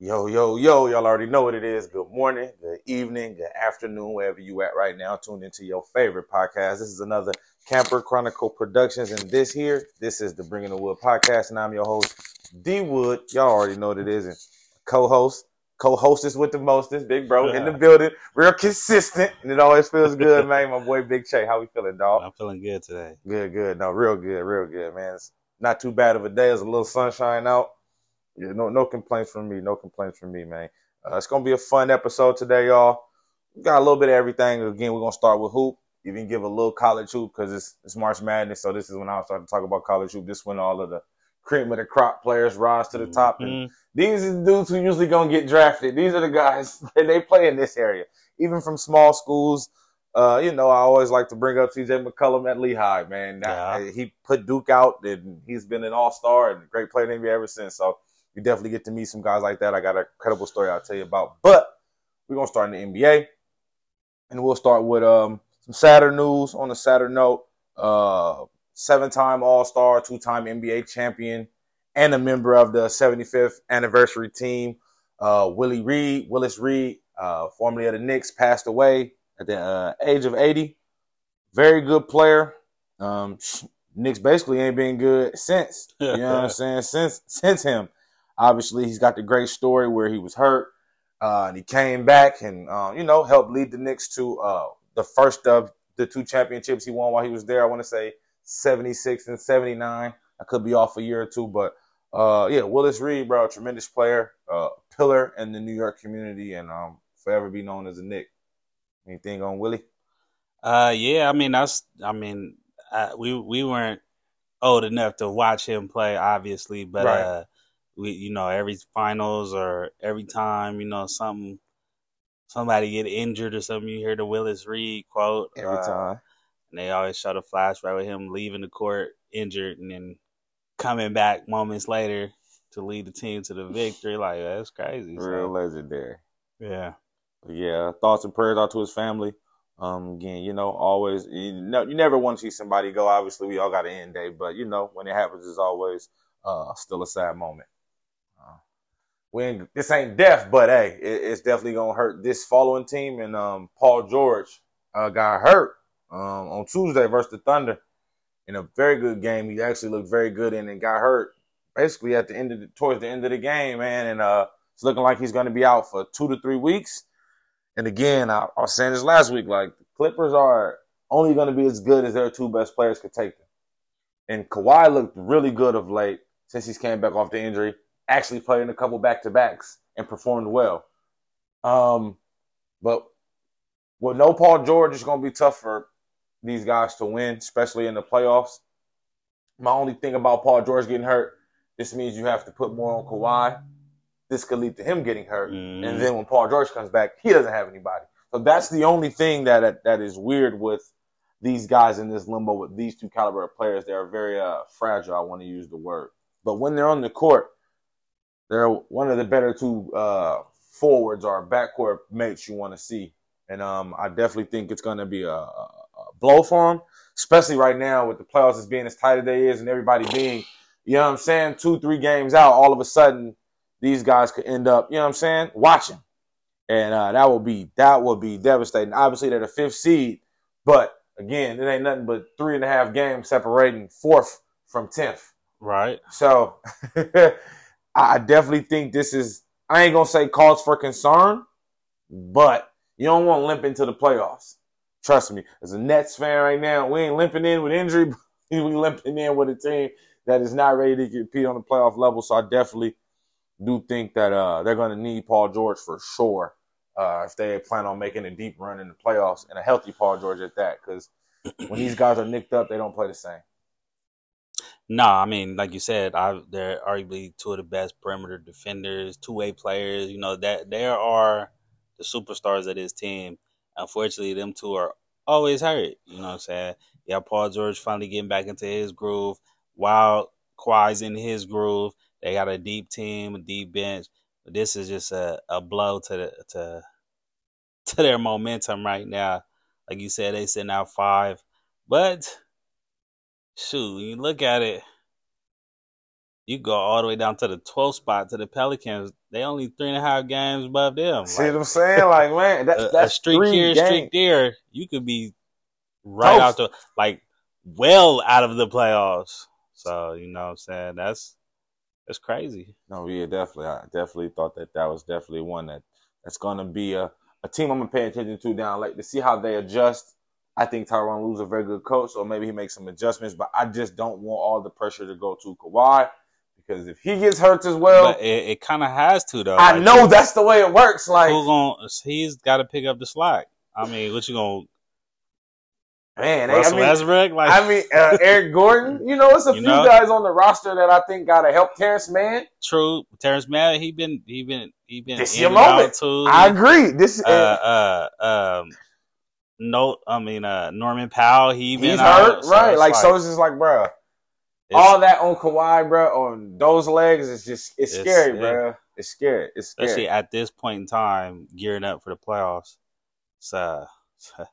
Yo, yo, yo, y'all already know what it is. Good morning, good evening, good afternoon, wherever you at right now, tuned into your favorite podcast. This is another Camper Chronicle Productions, and this here, this is the Bringing the Wood podcast, and I'm your host, D Wood. Y'all already know what it is, and co-host, co-hostess with the mostest, Big Bro in the building, real consistent, and it always feels good, man. My boy Big Che, how we feeling, dog? I'm feeling good today. Good, good, no, real good, real good, man. It's not too bad of a day. There's a little sunshine out. Yeah, no, no complaints from me. No complaints from me, man. Uh, it's gonna be a fun episode today, y'all. We got a little bit of everything. Again, we're gonna start with hoop. Even give a little college hoop because it's it's March Madness. So this is when I'll start to talk about college hoop. This when all of the cream of the crop players rise to the top. And Mhm. these are the dudes who usually gonna get drafted. These are the guys that they play in this area. Even from small schools. Uh, you know, I always like to bring up CJ McCollum at Lehigh, man. Yeah. He put Duke out and he's been an all star and a great player in the NBA ever since. So you definitely get to meet some guys like that. I got a credible story I'll tell you about. But we're gonna start in the NBA, and we'll start with um some sadder news. On a sadder note, uh, seven-time All-Star, two-time NBA champion, and a member of the 75th anniversary team, uh, Willie Reed, Willis Reed, uh, formerly of the Knicks, passed away at the uh, age of 80. Very good player. Um, Knicks basically ain't been good since. You know what I'm saying? Since since him. Obviously, he's got the great story where he was hurt, uh, and he came back and uh, you know helped lead the Knicks to uh, the first of the two championships he won while he was there. I want to say 76 and 79. I could be off a year or two, but uh, yeah, Willis Reed, bro, tremendous player, uh, pillar in the New York community, and um, forever be known as a Knick. Anything on Willie? Uh, yeah, I mean that's, I mean, uh, we we weren't old enough to watch him play, obviously, but Right. uh, we, you know, every finals or every time, you know, something, somebody get injured or something, you hear the Willis Reed quote Every uh, time. and they always show the flashback with him leaving the court injured and then coming back moments later to lead the team to the victory. Like that's crazy. So, Real legendary. yeah. Yeah, thoughts and prayers out to his family. Um, again, you know, always you know you never want to see somebody go. Obviously, we all got an end day, but you know when it happens, it's always uh still a sad moment. We ain't, this ain't death, but hey, it, it's definitely gonna hurt this following team. And um, Paul George uh, got hurt um on Tuesday versus the Thunder in a very good game. He actually looked very good and got hurt basically at the end of the towards the end of the game, man. And uh, it's looking like he's going to be out for two to three weeks. And again, I, I was saying this last week, like the Clippers are only going to be as good as their two best players could take them. And Kawhi looked really good of late since he's came back off the injury. Actually played in a couple back to backs and performed well. Um, but with no Paul George, it's going to be tough for these guys to win, especially in the playoffs. My only thing about Paul George getting hurt, this means you have to put more on Kawhi. This could lead to him getting hurt. Mhm. And then when Paul George comes back, he doesn't have anybody. So that's the only thing that that, that is weird with these guys in this limbo with these two caliber of players. They are very uh, fragile. I want to use the word, but when they're on the court, they're one of the better two uh, forwards or backcourt mates you want to see. And um, I definitely think it's going to be a, a, blow for them, especially right now with the playoffs as being as tight as they is and everybody being, you know what I'm saying, two, three games out, all of a sudden these guys could end up, you know what I'm saying, watching. And uh, that would be that would be devastating. Obviously, they're the fifth seed, but again, it ain't nothing but three and a half games separating fourth from tenth. Right. So I definitely think this is I ain't gonna say cause for concern, but you don't want to limp into the playoffs. Trust me, as a Nets fan right now, we ain't limping in with injury, we limping in with a team that is not ready to compete on the playoff level. So I definitely do think that uh, they're gonna need Paul George for sure. Uh, if they plan on making a deep run in the playoffs and a healthy Paul George at that, because when these guys are nicked up, they don't play the same. No, I mean, like you said, I, they're arguably two of the best perimeter defenders, two way players. You know that there are the superstars of this team. Unfortunately, them two are always hurt. You know what I'm saying? Yeah, Paul George finally getting back into his groove, while Kawhi's in his groove. They got a deep team, a deep bench. But this is just a, a blow to the to to their momentum right now. Like you said, they sitting out five, but shoot, you look at it, you go all the way down to the 12th spot to the Pelicans. they only three and a half games above them. See like, what I'm saying? Like, man, that's, a, that's a streak here, games. streak there. You could be right Toast. out the like well out of the playoffs. So you know what I'm saying? That's that's crazy. No, yeah, definitely. I definitely thought that that was definitely one that that's going to be a, a team I'm going to pay attention to down late to see how they adjust. I think Tyronn Lue's a very good coach, so maybe he makes some adjustments, but I just don't want all the pressure to go to Kawhi because if he gets hurt as well, but it, it kind of has to though. I like, know that's the way it works. Like, who's going? He's got to pick up the slack. I mean, what you gonna Man, Russell I mean, Westbrook, like I mean, uh, Eric Gordon. You know, it's a few know? guys on the roster that I think gotta help Terance Mann. True, Terance Mann. He been, he been, he been. This your moment. Too. I agree. This is uh, uh, um, no, I mean, uh, Norman Powell. He been he's hurt, so right? Like, like, so, it's just like, bro, all that on Kawhi, bro, on those legs is just it's, it's scary, bro. It's scary. It's scary. Especially at this point in time, gearing up for the playoffs. So.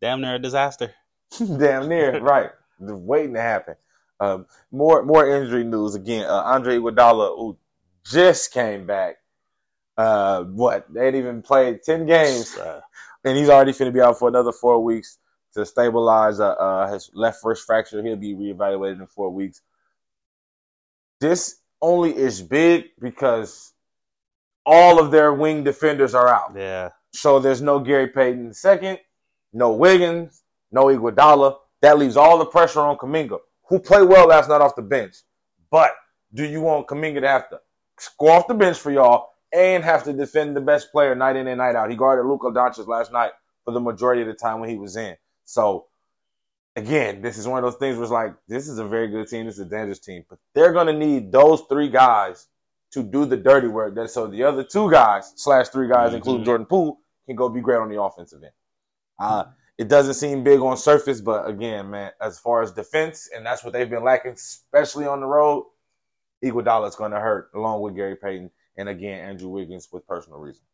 damn near a disaster. damn near, right. Waiting to happen. Um, more more injury news again. Uh, Andre Iguodala, who just came back. Uh, what they ain't even played ten games, uh, and he's already going to be out for another four weeks to stabilize uh, uh, his left wrist fracture. He'll be reevaluated in four weeks. This only is big because all of their wing defenders are out. Yeah. So there's no Gary Payton second no Wiggins, no Iguodala. That leaves all the pressure on Kuminga, who played well last night off the bench. But do you want Kuminga to have to score off the bench for y'all and have to defend the best player night in and night out? He guarded Luka Doncic last night for the majority of the time when he was in. So again, this is one of those things where it's like, this is a very good team, this is a dangerous team. But they're gonna need those three guys to do the dirty work. That So the other two guys, slash three guys, mm-hmm. including Jordan Poole, can go be great on the offensive end. Uh, it doesn't seem big on surface, but again, man, as far as defense, and that's what they've been lacking, especially on the road. Iguodala is going to hurt, along with Gary Payton, and again Andrew Wiggins with personal reasons.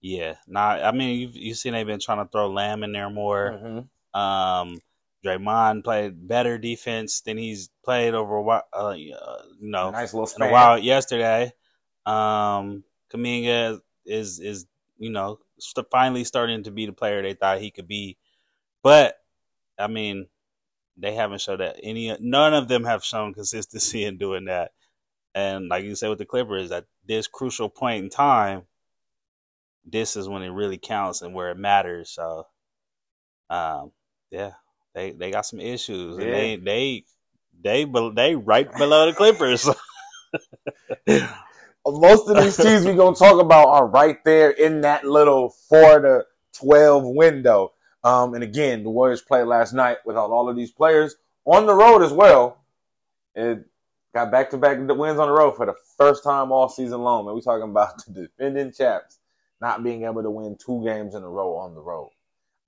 Yeah, nah. I mean, you've you seen they've been trying to throw Lamb in there more. Mm-hmm. Um, Draymond played better defense than he's played over a while. Uh, you know, nice little span. in a while yesterday. Um, Kuminga is is you know st- finally starting to be the player they thought he could be. But I mean, they haven't showed that any. None of them have shown consistency in doing that. And like you said with the Clippers, at this crucial point in time, this is when it really counts and where it matters. So, um, yeah, they they got some issues, yeah. and they they they they right below the Clippers. most of these teams we're gonna talk about are right there in that little four to twelve window. Um, and again, the Warriors played last night without all of these players on the road as well. It got back to back wins on the road for the first time all season long. And we're talking about the defending champs not being able to win two games in a row on the road.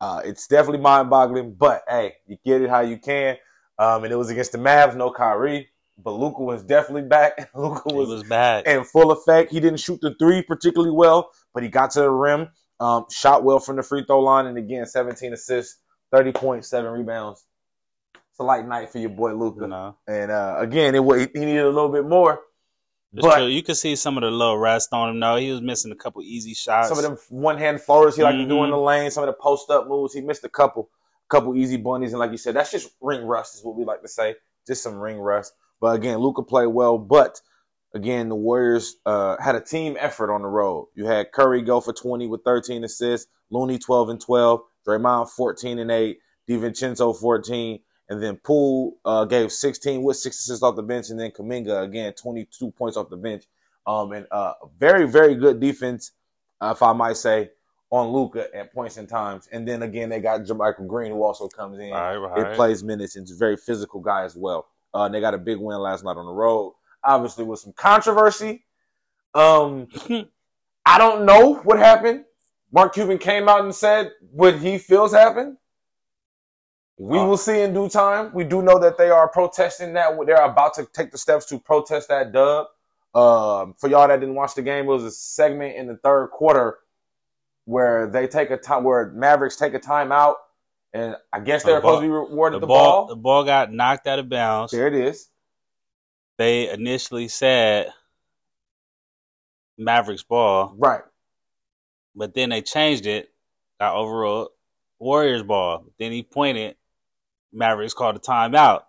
Uh, it's definitely mind boggling, but hey, you get it how you can. Um, and it was against the Mavs, no Kyrie but Luka was definitely back. Luka was, was back in full effect. He didn't shoot the three particularly well, but he got to the rim, um, shot well from the free throw line, and again, 17 assists, 30 points, seven rebounds. It's a light night for your boy Luka. No. And uh, again, it he needed a little bit more. It's but true. you could see some of the little rest on him. No, he was missing a couple easy shots. Some of them one hand floaters he liked mm-hmm. to do in the lane. Some of the post up moves he missed a couple, couple easy bunnies. And like you said, that's just ring rust, is what we like to say. Just some ring rust. But again, Luka played well. But again, the Warriors uh, had a team effort on the road. You had Curry go for 20 with 13 assists, Looney 12 and 12, Draymond 14 and 8, DiVincenzo 14, and then Poole uh, gave 16 with six assists off the bench, and then Kuminga, again 22 points off the bench. Um, and uh, very, very good defense, uh, if I might say, on Luka at points and times. And then again, they got JaMychal Green, who also comes in. Right, right. It plays minutes and is a very physical guy as well. Uh, they got a big win last night on the road. Obviously, with some controversy. Um, I don't know what happened. Mark Cuban came out and said what he feels happened. We will see in due time. We do know that they are protesting that. They're about to take the steps to protest that dub. Um, for y'all that didn't watch the game, it was a segment in the third quarter where they take a time where Mavericks take a timeout and I guess they're the supposed to be rewarded the, the ball, ball, The ball got knocked out of bounds. There it is. They initially said Mavericks ball, Right. but then they changed it, got overruled, Warriors ball. Then he pointed, Mavericks called a timeout.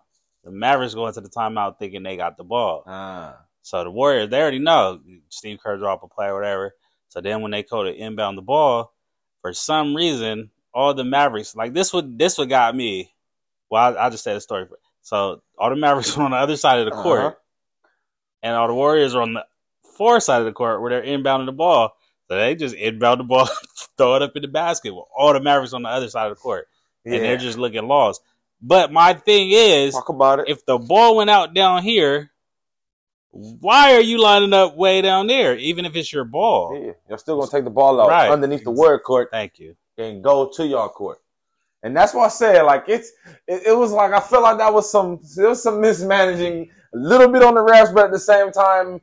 The Mavericks go into the timeout thinking they got the ball. Ah. So the Warriors, they already know Steve Kerr drop a play or whatever. So then when they go to inbound the ball, for some reason, all the Mavericks like this would this what got me. Well, I, I just said a story. So all the Mavericks were on the other side of the court, Uh-huh. and all the Warriors are on the far side of the court where they're inbounding the ball. So they just inbound the ball, throw it up in the basket with all the Mavericks on the other side of the court, Yeah. and they're just looking lost. But my thing is, talk about it. if the ball went out down here, why are you lining up way down there? Even if it's your ball. yeah, you're still gonna take the ball out Right. underneath the word court Thank you. and go to your court. And that's why I said, like, it's it, it was like I feel like that was some there was some mismanaging a little bit on the refs, but at the same time,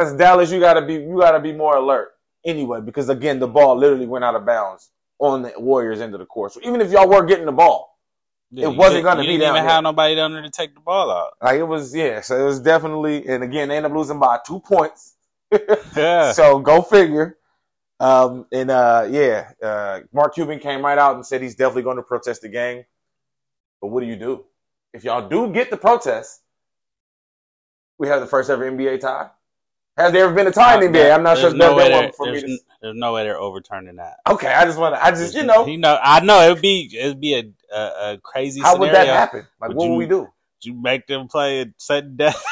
as Dallas, you gotta be you gotta be more alert anyway, because again, the ball literally went out of bounds on the Warriors end of the court. So even if y'all were getting the ball, Yeah, It wasn't didn't- gonna you be didn't down even there. have nobody down there to take the ball out. like it was yeah, so it was definitely and again they ended up losing by two points. Yeah. So go figure. Um, and uh, yeah, uh, Mark Cuban came right out and said he's definitely going to protest the game. But what do you do if y'all do get the protest? We have the first ever NBA tie. Has there ever been a tie in the NBA? I'm not sure no way there's they're- one for me. there's, To... there's no way they're overturning that. Okay, I just want to. I just you know you know, I know it would be it'd be a a, a crazy. how would that happen? Like Would what you- would we do? You make them play a sudden death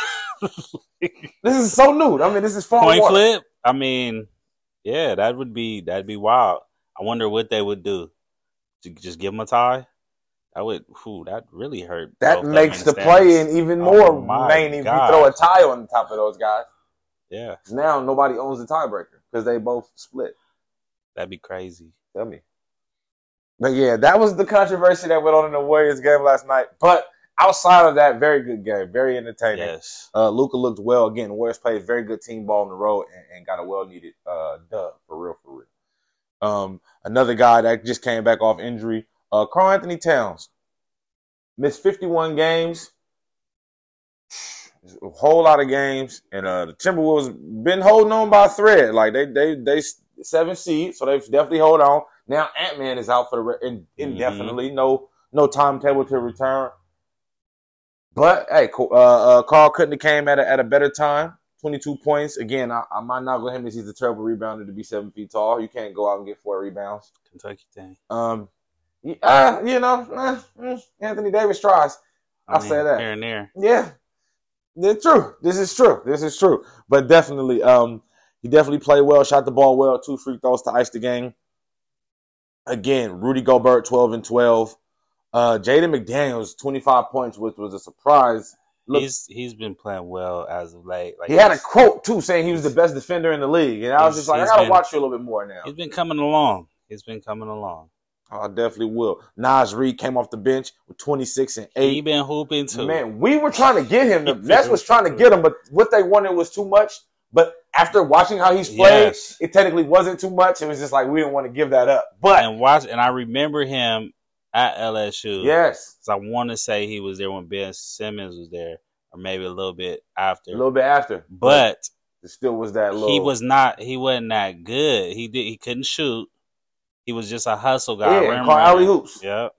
This is so new. I mean, this is far point water. flip. I mean, yeah, that would be that'd be wild. I wonder what they would do. To just give them a tie. That would, whew, that really hurt. That both of them makes the standings. play-in even Oh more my main if you throw a tie on the top of those guys. Yeah, now nobody owns the tiebreaker because they both split. that'd be crazy. Tell me. But yeah, that was the controversy that went on in the Warriors game last night. But outside of that, very good game, very entertaining. Yes. Uh, Luka looked well again. Warriors played very good team ball on the road and, and got a well needed uh, dub for real, for real. Um, another guy that just came back off injury, uh, Karl-Anthony Towns, missed 51 games, a whole lot of games, and uh, the Timberwolves been holding on by a thread. Like they they they seven seed, so they definitely hold on. Now Ant Man is out for the re- in, indefinitely, no no timetable to return. But hey, uh, uh, Karl couldn't have came at a, at a better time. 22 points. Again, I, I might not go him as he's a terrible rebounder to be seven feet tall. You can't go out and get four rebounds. Kentucky thing. Um, uh, you know, mm, Anthony Davis tries. I I'll mean, say that. Here and there. Yeah, it's true. This is true. This is true. But definitely, um, he definitely played well, shot the ball well, two free throws to ice the game. Again, Rudy Gobert, twelve and twelve. Uh, Jaden McDaniels, twenty five points, which was a surprise. Look, he's he's been playing well as of late. Like he had a quote too saying he was the best defender in the league, and I was just like, I gotta been- watch you a little bit more now. He's been coming along. He's been coming along. I definitely will. Naz Reid came off the bench with twenty six and 8. He been hooping too. Man, we were trying to get him. The He Nets was trying to get him, but what they wanted was too much. But after watching how he's played, Yes. it technically wasn't too much. It was just like we didn't want to give that up. But and watch, and I remember him at LSU. yes, 'Cause I want to say he was there when Ben Simmons was there, or maybe a little bit after. a little bit after, but it still was that little. he was not. He wasn't that good. He did. He couldn't shoot. He was just a hustle guy. yeah, rim call runner. alley hoops. Yep.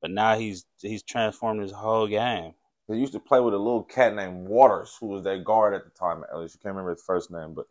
But now he's he's transformed his whole game. He used to play with a little cat named Waters, who was their guard at the time. At least you can't remember his first name, but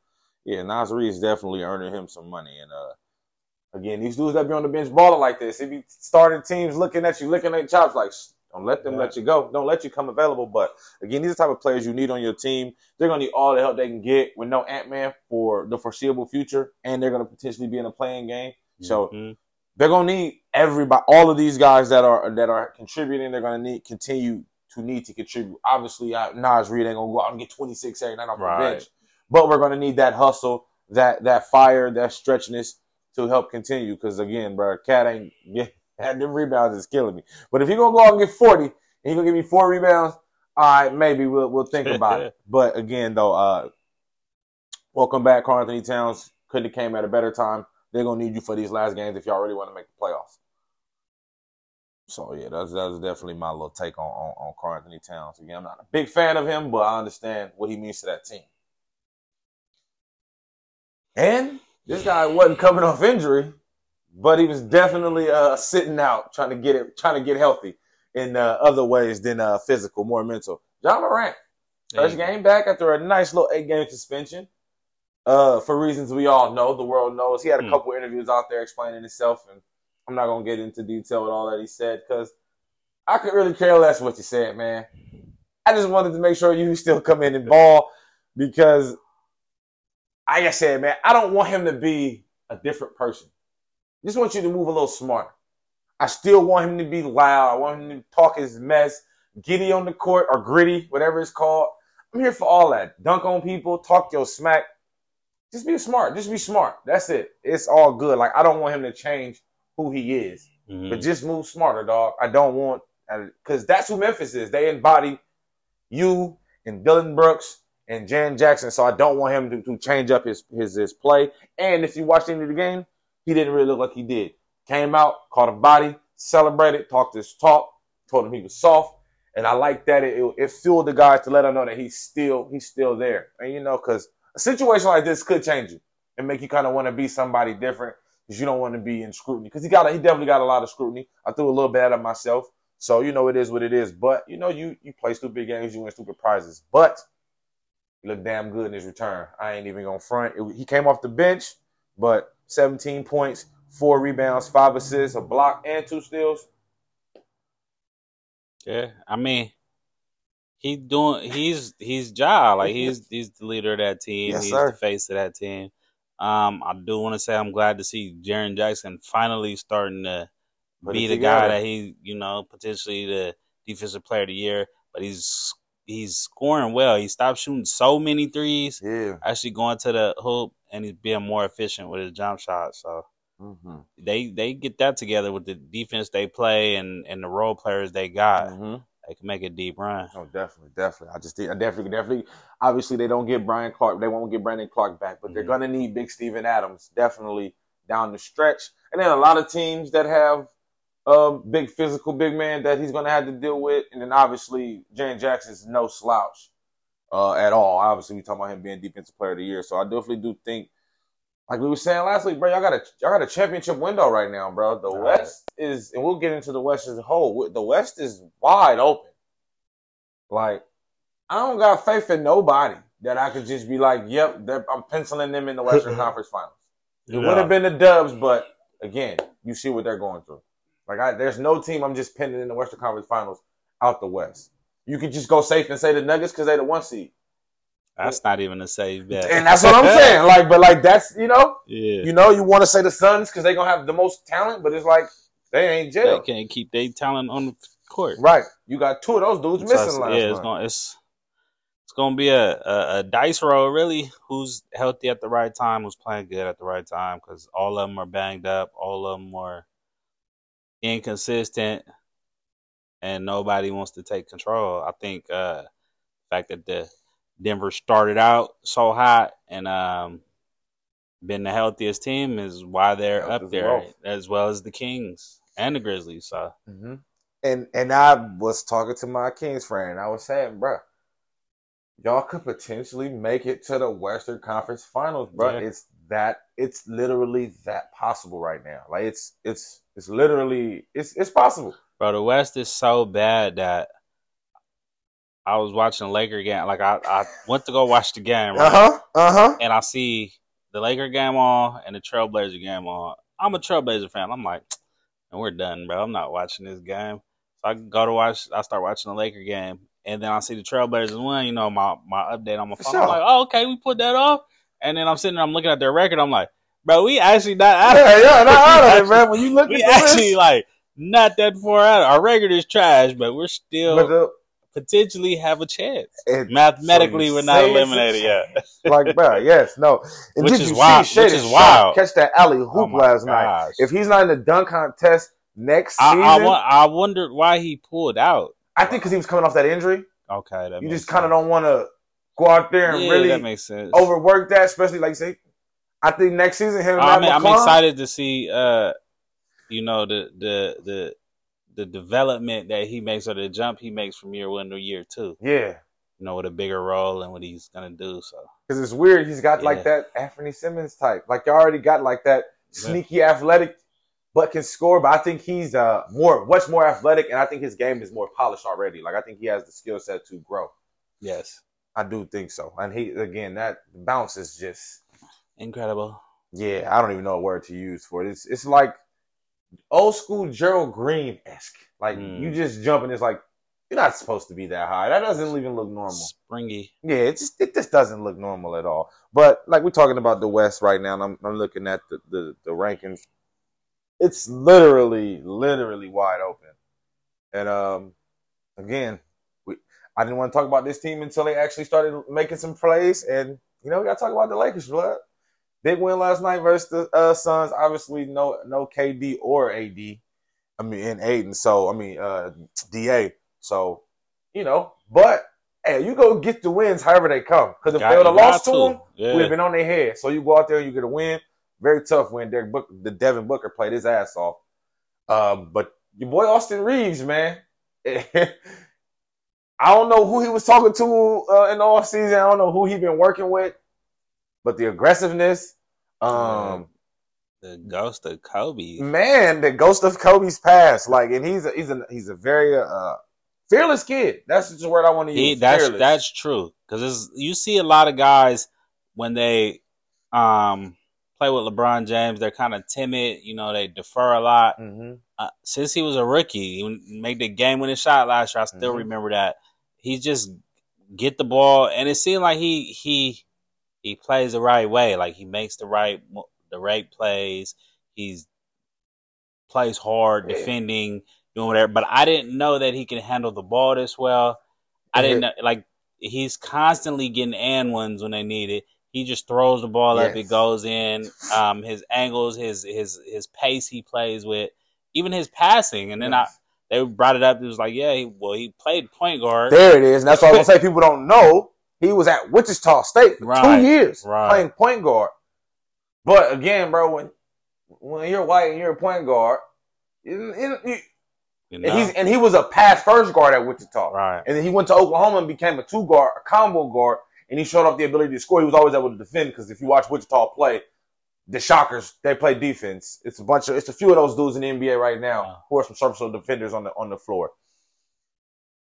yeah, Naz Reid is definitely earning him some money. And uh, again, these dudes that be on the bench balling like this, if you starting teams looking at you, licking their chops, like don't let them Yeah. let you go, don't let you come available. But again, these are the type of players you need on your team. They're gonna need all the help they can get with no Ant Man for the foreseeable future, and they're gonna potentially be in a playing game. So Mhm. they're gonna need everybody, all of these guys that are that are contributing. They're gonna need continue to need to contribute. Obviously, I, Naz Reid ain't gonna go out and get 26 every night off Right. the bench, but we're gonna need that hustle, that that fire, that stretchiness to help continue. Because again, bro, KAT ain't yeah, had them rebounds is killing me. But if he gonna go out and get 40 and he gonna give me four rebounds, all right, maybe we'll we'll think about it. But again, though, uh, welcome back, Karl-Anthony Towns. Couldn't have came at a better time. They're gonna need you for these last games if y'all really want to make the playoffs. So yeah, that's that's definitely my little take on on, on Karl-Anthony Towns. Again, I'm not a big fan of him, but I understand what he means to that team. And this guy wasn't coming off injury, but he was definitely uh, sitting out, trying to get it, trying to get healthy in uh, other ways than uh, physical, more mental. Ja Morant, first game back after a nice little eight game suspension. Uh, for reasons we all know, the world knows. He had a Hmm. couple interviews out there explaining himself, and I'm not gonna get into detail with all that he said because I could really care less what you said, man. I just wanted to make sure you still come in and ball because, like I said, man, I don't want him to be a different person. Just want you to move a little smarter. I still want him to be loud. I want him to talk his mess, giddy on the court or gritty, whatever it's called. I'm here for all that. Dunk on people, talk your smack. Just be smart. Just be smart. That's it. It's all good. Like I don't want him to change who he is, Mhm. but just move smarter, dog. I don't want because that's who Memphis is. They embody you and Dillon Brooks and Jan Jackson. So I don't want him to, to change up his, his his play. And if you watched any of the game, he didn't really look like he did. Came out, caught a body, celebrated, talked his talk, told him he was soft, and I like that. It, it, it fueled the guys to let him know that he's still he's still there. And you know, because a situation like this could change you and make you kind of want to be somebody different because you don't want to be in scrutiny. Because he got he definitely got a lot of scrutiny. I threw a little bad at myself. So you know it is what it is. But you know you you play stupid games, you win stupid prizes. But he looked damn good in his return. I ain't even gonna front. It- he came off the bench, but 17 points, four rebounds, five assists, a block, and two steals. Yeah, I mean, he doing he's he's Ja like he's he's the leader of that team. Yes, he's sir. the face of that team. Um, I do want to say I'm glad to see Jaren Jackson finally starting to Put be the guy that he you know potentially the defensive player of the year. But he's he's scoring well. He stopped shooting so many threes, Yeah. actually going to the hoop, and he's being more efficient with his jump shot. So Mm-hmm. they they get that together with the defense they play and and the role players they got. Mm-hmm. They can make a deep run. Oh, definitely, definitely. I just think, I definitely, definitely. Obviously, they don't get Brian Clark. They won't get Brandon Clarke back, but they're Mhm. gonna need Big Steven Adams definitely down the stretch. And then a lot of teams that have um, big physical big man that he's gonna have to deal with. And then obviously, Jaren Jackson's no slouch uh, at all. Obviously, we talking about him being defensive player of the year. So I definitely do think, like we were saying last week, bro, y'all got a y'all got a championship window right now, bro. The All right. West is, and we'll get into the West as a whole. The West is wide open. Like, I don't got faith in nobody that I could just be like, yep, I'm penciling them in the Western Conference Finals. It would have been the Dubs, but again, you see what they're going through. Like, I, there's no team I'm just pinning in the Western Conference Finals out the West. You could just go safe and say the Nuggets because they're the one seed, That's not even a safe bet. and that's what I'm saying. Like, but like that's you know, yeah. you know, you want to say the Suns because they're gonna have the most talent, but it's like they ain't They jail. can't keep their talent on the court. Right? You got two of those dudes So missing last yeah, it's going it's it's to be a, a, a dice roll really. Who's healthy at the right time? Who's playing good at the right time? Because all of them are banged up. All of them are inconsistent, and nobody wants to take control. I think uh, the fact that the Denver started out so hot and um, been the healthiest team is why they're Health up there, wealth. as well as the Kings and the Grizzlies. So hmm And and I was talking to my Kings friend. I was saying, bro, y'all could potentially make it to the Western Conference Finals, bro. Yeah. It's that. It's literally that possible right now. Like it's it's it's literally it's it's possible. Bro, the West is so bad that I was watching the Laker game. Like I, I went to go watch the game, right? Uh huh. Uh huh. and I see the Laker game on and the Trailblazer game on. I'm a Trailblazer fan. I'm like, and we're done, bro. I'm not watching this game. So I go to watch. I start watching the Laker game, and then I see the Trailblazers win. You know, my my update on my phone. sure. I'm like, oh, okay, we put that off. And then I'm sitting there, I'm looking at their record. I'm like, bro, we actually not out. of Yeah, yeah, not out of it, man. When you look We actually list, like not that far out. Our record is trash, but we're still potentially have a chance. it- Mathematically, so we're not say it's a eliminated yet. like, bro, yes, no. And Which is wild- See which is wild. Catch that alley hoop Oh last night. If he's not in the dunk contest next I, season, I, wa- I wondered why he pulled out. I think because he was coming off that injury. Okay, that You just kind of don't want to go out there and yeah, really that makes sense. overwork that, especially like you say. I think next season him and I mean, I'm excited to see, uh, you know, the the the the development that he makes or the jump he makes from year one to year two. Yeah, You know, with a bigger role and what he's gonna do. So Because it's weird. He's got like that Anthony Simmons type. Like you already got like that sneaky athletic, but can score. But I think he's uh more much more athletic, and I think his game is more polished already. Like I think he has the skill set to grow. Yes, I do think so. And he again that bounce is just incredible. yeah. I don't even know a word to use for it. It's it's like old school Gerald Green esque. Like Mm. you just jumping. It's like you're not supposed to be that high. That doesn't even look normal. Springy. Yeah, it just it just doesn't look normal at all. But like we're talking about the West right now, and I'm I'm looking at the the, the rankings. It's literally literally wide open, and um, again, we I didn't want to talk about this team until they actually started making some plays, and you know we got to talk about the Lakers. Blood big win last night versus the uh, Suns. Obviously, no no KD or AD. I mean, and Aiden. So I mean, uh, Da. So you know, but hey, you go get the wins however they come. Because if Got- they would have lost to them, Yeah. we'd have been on their head. So you go out there and you get a win. Very tough win. Derek Book, the Devin Booker played his ass off. Um, but your boy Austin Reaves, man. I don't know who he was talking to uh, in the off season. I don't know who he been working with, but the aggressiveness, um, the ghost of Kobe. man, the ghost of Kobe's past. Like, and he's a, he's a he's a very uh, fearless kid. That's just the word I want to use. He, that's fearless. that's true because you see a lot of guys when they um play with LeBron James, they're kind of timid. You know, they defer a lot. hmm Uh, since he was a rookie, he made the game winning shot last year. I still Mhm. remember that. He just get the ball, and it seemed like he he he plays the right way. Like he makes the right the right plays. He's plays hard, defending, doing whatever. But I didn't know that he can handle the ball this well. I didn't know, like he's constantly getting and ones when they need it. He just throws the ball up, Yes. it goes in. Um, his angles, his his his pace he plays with, even his passing. And then I they brought it up. It was like, yeah, he, well, he played point guard. There it is. And that's why I was gonna say. People don't know he was at Wichita State for Right, two years right. playing point guard. But again, bro, when when you're white and you're a point guard, you- you- you- and and he was a pass first guard at Wichita, right. and then he went to Oklahoma and became a two guard, a combo guard, and he showed off the ability to score. He was always able to defend because if you watch Wichita play, the Shockers they play defense. It's a bunch of it's a few of those dudes in the NBA right now Yeah. who are some serviceable defenders on the on the floor.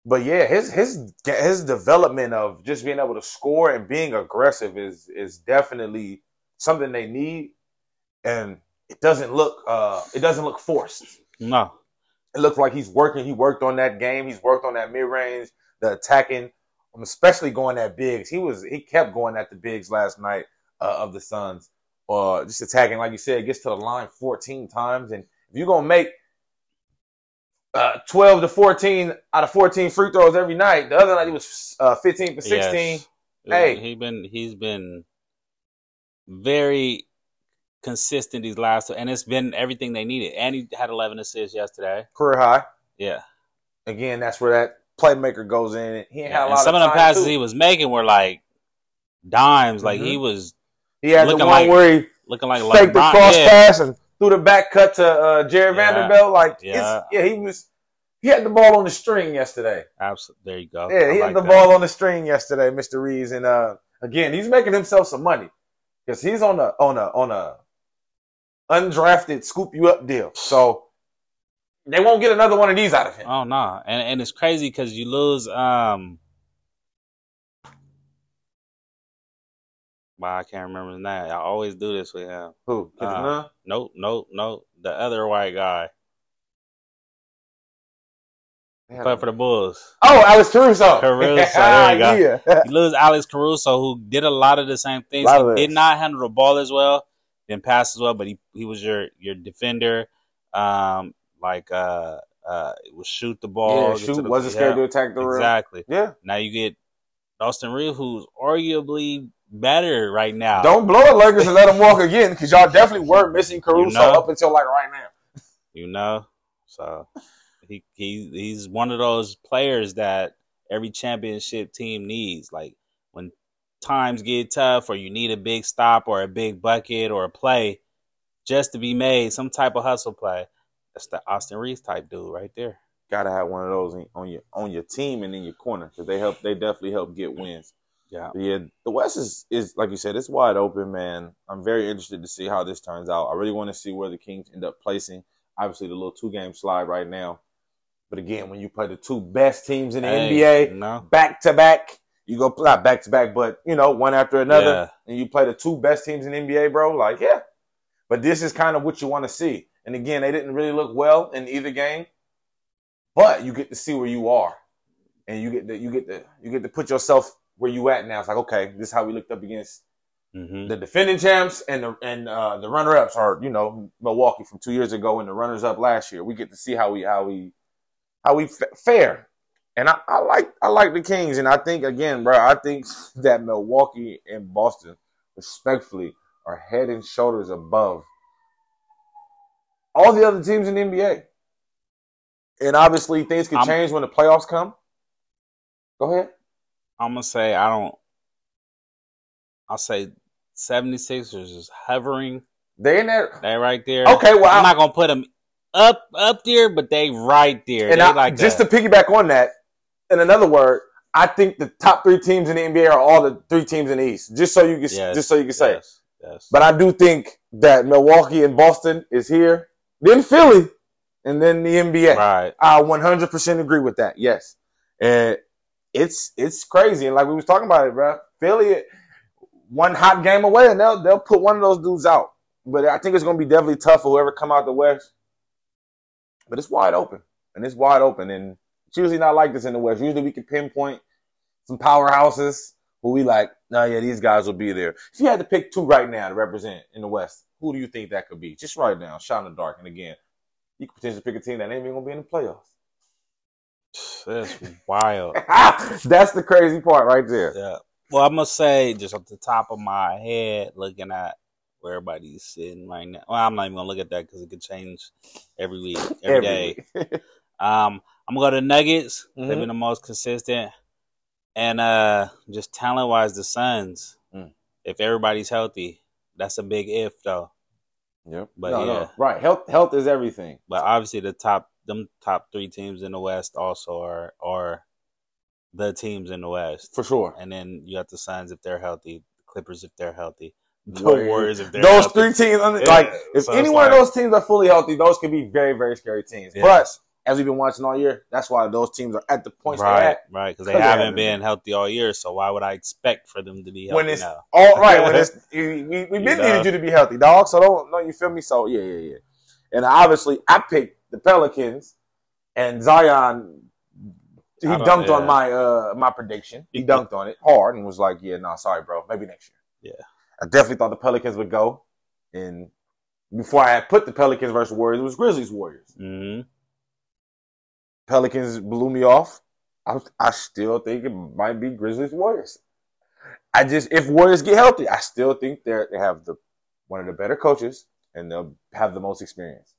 But yeah, his his his development of just being able to score and being aggressive is is definitely something they need, and it doesn't look uh it doesn't look forced. No. It looks like he's working. He worked on that game. He's worked on that mid range, the attacking, um, especially going at bigs. He was he kept going at the bigs last night uh, of the Suns, uh, just attacking like you said. Gets to the line fourteen times, and if you're gonna make uh, twelve to fourteen out of fourteen free throws every night, the other night he was uh, fifteen for sixteen. Yes. Hey. he been he's been very consistent these last, and it's been everything they needed. And he had 11 assists yesterday. career high. Yeah, Again, that's where that playmaker goes in. He ain't had a lot some of of time, passes too. he was making were like dimes. Like Mhm. he was He had the looking one like where he looking like faked the cross yeah. pass and threw the back cut to uh, Jarred Yeah. Vanderbilt. Like, Yeah. yeah, he was. He had the ball on the string yesterday. Absolutely. There you go. Yeah, he I had the that. ball on the string yesterday, Mr. Reaves. And uh, again, he's making himself some money because he's on a on a on a undrafted scoop you up deal. So they won't get another one of these out of him. Oh no, and and it's crazy because you lose. Um, wow, I can't remember his name. I always do this with him. Who? Uh? Nope, nope, nope. The other white guy, They play for the Bulls. Oh, Alex Caruso. Caruso, there you go. yeah. You lose Alex Caruso, who did a lot of the same things. He did not handle the ball as well, didn't pass as well, but he he was your your defender. Um, like uh, uh, would shoot the ball. yeah, shoot. the- Wasn't scared to attack the rim. exactly. Yeah. Now you get Austin Reaves, who's arguably better right now. Don't blow it, Lakers, and let them walk again because y'all definitely were missing Caruso know? up until like right now. you know. So he he he's one of those players that every championship team needs. Like when times get tough, or you need a big stop, or a big bucket, or a play just to be made, some type of hustle play. That's the Austin Reaves type dude right there. Gotta have one of those on your on your team and in your corner because they help. They definitely help get wins. Yeah. But yeah, the West is is like you said, it's wide open, man. I'm very interested to see how this turns out. I really want to see where the Kings end up placing. Obviously, the little two game slide right now. But again, when you play the two best teams in the Hey, NBA back to back, you go not back to back, but you know one after another, Yeah. and you play the two best teams in the NBA, bro. Like yeah, but this is kind of what you want to see. And again, they didn't really look well in either game, but you get to see where you are, and you get to you get to you get to put yourself where you at now. It's like okay, this is how we looked up against hmm the defending champs and the and uh, the runner ups are you know Milwaukee from two years ago and the runners up last year. We get to see how we how we how we fa- fare, and I, I like I like the Kings, and I think again, bro, I think that Milwaukee and Boston, respectfully, are head and shoulders above all the other teams in the NBA. And obviously, things can I'm- change when the playoffs come. Go ahead. I'm gonna say I don't. I'll say 76ers is hovering. They in there. They right there. Okay, well, I'm I- not gonna put them up up there, but they right there. And I, like just to piggyback on that, in another word, I think the top three teams in the NBA are all the three teams in the East. Just so you can, Yes, just so you can say. yes, yes. But I do think that Milwaukee and Boston is here, then Philly, and then the NBA. right. I 100% agree with that. Yes, and it's it's crazy. And like we was talking about it, bro. Philly, one hot game away, and they'll they'll put one of those dudes out. But I think it's to be definitely tough for whoever come out the West. But it's wide open, and it's wide open, and it's usually not like this in the West. Usually we can pinpoint some powerhouses who we like. No, yeah, these guys will be there. If you had to pick two right now to represent in the West, who do you think that could be? Just right now, shot in the dark. And again, you could potentially pick a team that ain't even gonna be in the playoffs. That's wild. That's the crazy part right there. Yeah. Well, I'm gonna say just off the top of my head, looking at where everybody's sitting right now. Well, I'm not even gonna look at that because it could change every week, every day. week. Um, I'm gonna go to Nuggets. They've Mhm. been the most consistent, and uh, just talent wise, the Suns. Mm. If everybody's healthy, that's a big if though. yep. But no, yeah. no. Right. Health health is everything. But obviously, the top them top three teams in the West also are are the teams in the West. For sure. And then you got the Suns if they're healthy, the Clippers if they're healthy, the Warriors. Warriors if they're Those healthy. three teams, mean, Yeah. like if So any one of those teams are fully healthy, those could be very, very scary teams. Yeah. But as we've been watching all year, that's why those teams are at the points they're right, at. right, because they they haven't haven't been healthy all year. So why would I expect for them to be healthy When it's now? all right, when it's we, we, we've You been know. needed you to be healthy, dog. So don't, don't you feel me? So yeah, yeah, yeah. And obviously, I picked the Pelicans, and Zion. He I don't- on my uh my prediction. He dunked on it hard and was like, "Yeah, no, sorry, bro. Maybe next year." Yeah. I definitely thought the Pelicans would go. And before I had put the Pelicans versus Warriors, it was Grizzlies Warriors. hmm Pelicans blew me off. I, I still think it might be Grizzlies Warriors. I just if Warriors get healthy, I still think they they have the one of the better coaches and they'll have the most experience.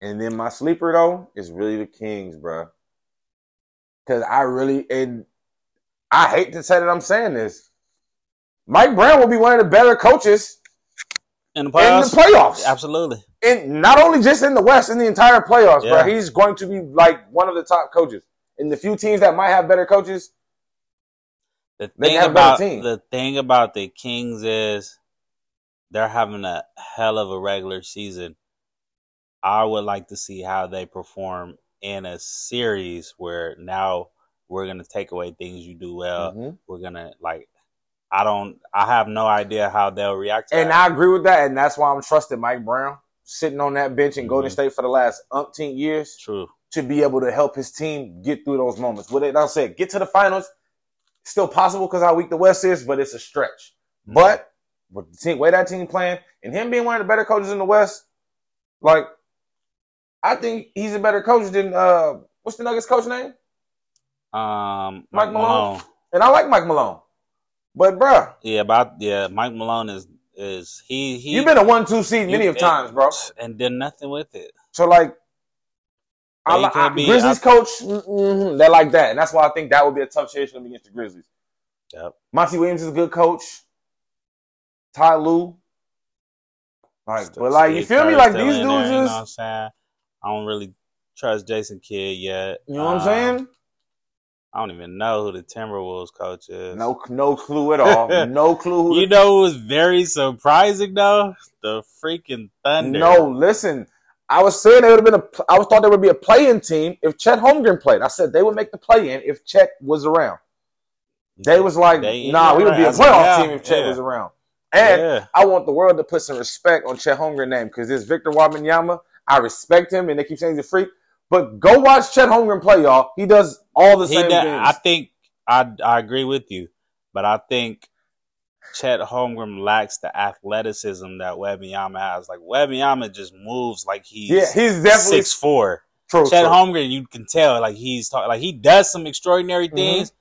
And then my sleeper though is really the Kings, bro. Cause I really and I hate to say that I'm saying this. Mike Brown will be one of the better coaches In the in playoffs, the playoffs absolutely. and not only just in the West, in the entire playoffs, Yeah. bro. He's going to be like one of the top coaches. And the few teams that might have better coaches, The They thing have better about the thing about the Kings is they're having a hell of a regular season. I would like to see how they perform in a series where now we're gonna take away things you do well. Mhm. We're gonna like I don't I have no idea how they'll react to and that. I agree with that, and that's why I'm trusting Mike Brown sitting on that bench in Golden Mhm. State for the last umpteen years True. to be able to help his team get through those moments. What it, I said, get to the finals, still possible because how weak the West is, but it's a stretch. Mm-hmm. But with the team, way that team playing, and him being one of the better coaches in the West, like I think he's a better coach than uh, what's the Nuggets coach name? Um Mike Mike Malone? Malone. And I like Mike Malone, but bruh, Yeah, about yeah, Mike Malone is is he he you've been a one-two seed many you- of times, bro. and did nothing with it. So like, I, But he li- I, be- Grizzlies coach, mm they're like that, and that's why I think that would be a tough them against the Grizzlies. Yep. Monty Williams is a good coach. Ty Lue, like, but like, you feel me? Like these dudes there, you know is, what I'm saying? I don't really trust Jason Kidd yet. you know what I'm Um, saying? I don't even know who the Timberwolves coach is. No, no clue at all. no clue. Who You the- know it was very surprising though? The freaking Thunder. No, listen. I was saying they would have been a. I was thought there would be a play-in team if Chet Holmgren played. I said they would make the play-in if Chet was around. They was like, They- nah, we would be a playoff team if Chet yeah. was around. And yeah. I want the world to put some respect on Chet Holmgren name because this Victor Wembanyama, I respect him, and they keep saying he's a freak. But go watch Chet Holmgren play, y'all. He does all the He same does- things. I think I I agree with you, but I think Chet Holmgren lacks the athleticism that Wembanyama has. Like Wembanyama just moves like he's yeah, he's definitely six four. true. Chet true. Holmgren, you can tell like he's talk, like he does some extraordinary Mm-hmm. things,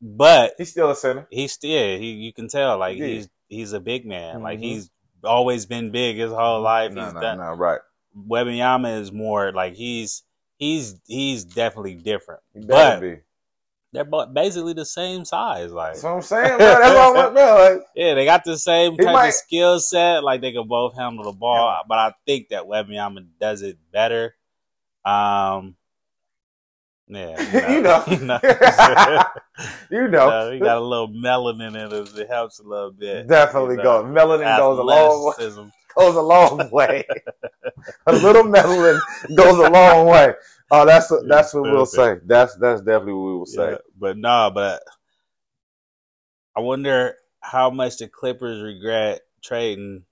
but He's still a center. he's still he you can tell like Yeah. he's he's a big man. Like Mhm. he's always been big his whole life. No, he's no, done. no, right. Wembanyama is more like he's he's he's definitely different. He But be. they're both basically the same size. Like That's what I'm saying, bro. That's what I want, bro. Like, yeah, they got the same type might- of skill set. Like they can both handle the ball, but I think that Wembanyama does it better. Um, yeah, You know. you know, you know, Uh, he got a little melanin in it. It helps a little bit. definitely You go. know, Melanin goes a long way. Goes a long way. a little melanin goes a long way. Oh, that's what, that's what we'll say. That's that's definitely what we will say. Yeah, but no, but I wonder how much the Clippers regret trading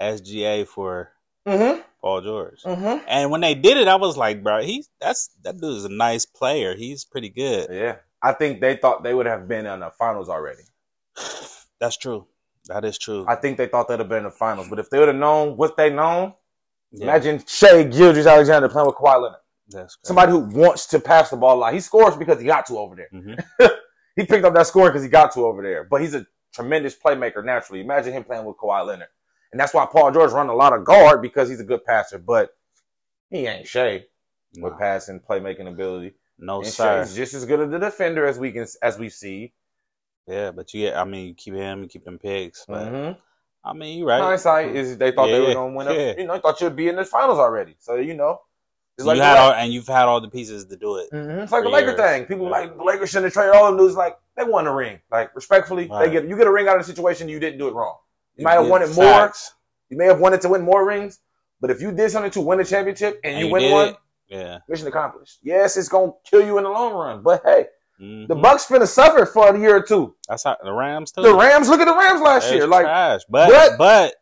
SGA for Mm-hmm. Paul George. Mm-hmm. And when they did it, I was like, bro, he's that's that dude is a nice player. He's pretty good. Yeah, I think they thought they would have been in the finals already. That's true. That is true. I think they thought they'd have been in the finals, but if they would have known what they known, Yeah, imagine Shai Gilgeous-Alexander playing with Kawhi Leonard, that's crazy. somebody who wants to pass the ball a lot. He scores because he got to over there. Mhm. he picked up that scoring because he got to over there. But he's a tremendous playmaker naturally. Imagine him playing with Kawhi Leonard. And that's why Paul George run a lot of guard because he's a good passer. But he ain't Shai with passing, playmaking ability. no and sir. Shai's just as good as the defender as we can as we see. Yeah, but you get. I mean, you keep him, you keep them picks. But Mhm. I mean, you right. Hindsight is they thought they were gonna win. Up, yeah. You know, they thought you'd be in the finals already. So you know, it's you like the had all, and you've had all the pieces to do it. Mhm. It's like the for Laker years. thing. People Yeah. like the Lakers shouldn't have traded all them dudes. Like they won a ring. Like respectfully, they get you get a ring out of the situation. You didn't do it wrong. You might have Yeah, wanted more. facts. You may have wanted to win more rings, but if you did something to win a championship and, And you you win did one, it. Yeah. mission accomplished. Yes, it's gonna kill you in the long run, but hey, Mhm. the Bucks finna suffer for a year or two. That's how the Rams too. The Rams, look at the Rams last year. Like trash, but but- but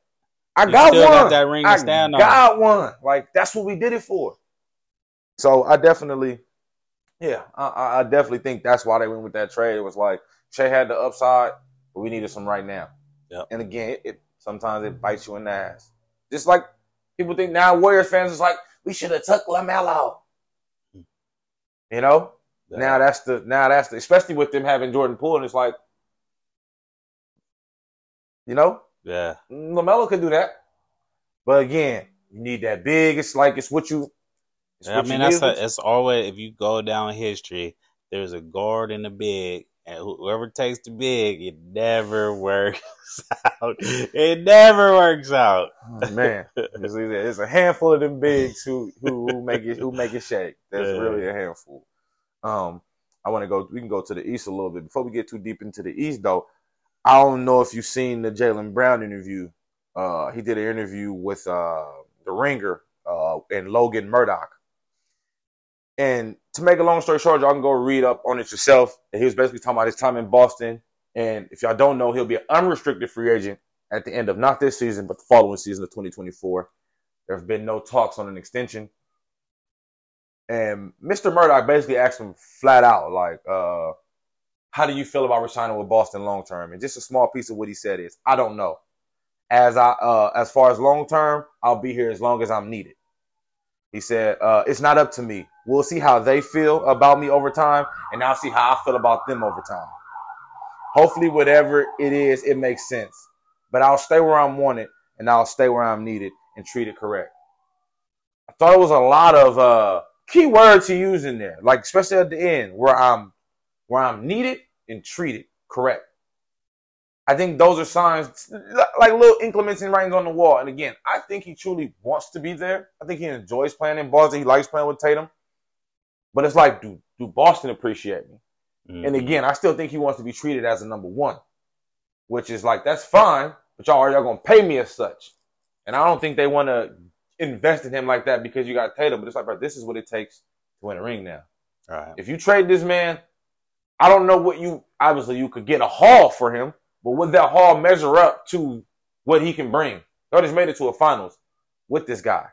I got one. got that ring I stand on. got one. Like that's what we did it for. So I definitely, yeah, I- I, I definitely think that's why they went with that trade. It was like Shai had the upside, but we needed some right now. Yep. And again, it, it sometimes it bites you in the ass. Just like people think now, Warriors fans is like we should have took LaMelo. You know, now that's the now that's the especially with them having Jordan Poole, and it's like, you know, yeah, LaMelo could do that, but again, you need that big. It's like it's what you. It's Yeah, I what you mean that's a, it's always if you go down history, there's a guard and a big, and whoever takes the big, it never works out. It never works out. Oh, man. It's, it's a handful of them bigs who who, who make it who make it shake. That's Yeah. really a handful. Um, I want to go. We can go to the east a little bit before we get too deep into the east, though. I don't know if you've seen the Jaylen Brown interview. Uh, he did an interview with uh, the Ringer uh, and Logan Murdock. And to make a long story short, y'all can go read up on it yourself. And he was basically talking about his time in Boston. And if y'all don't know, he'll be an unrestricted free agent at the end of not this season, but the following season of 2024. There have been no talks on an extension. And Mr. Murdock basically asked him flat out, like, uh, how do you feel about resigning with Boston long term? And just a small piece of what he said is, I don't know. As I uh, as far as long term, I'll be here as long as I'm needed. He said, uh, it's not up to me. We'll see how they feel about me over time, and I'll see how I feel about them over time. Hopefully, whatever it is, it makes sense. But I'll stay where I'm wanted, and I'll stay where I'm needed and treat it correct. I thought it was a lot of uh, key words he used in there, like especially at the end, where I'm where I'm needed and treated correct. I think those are signs, like little increments and writings on the wall. And again, I think he truly wants to be there. I think he enjoys playing in Boston. He likes playing with Tatum. But it's like, do, do Boston appreciate me? Mhm. And again, I still think he wants to be treated as a number one, which is like that's fine, but y'all are y'all gonna pay me as such. And I don't think they want to invest in him like that because you got Tatum. But it's like, bro, this is what it takes to win a ring now. right. If you trade this man, I don't know what you obviously you could get a haul for him, but would that haul measure up to what he can bring? Y'all just made it to a finals with this guy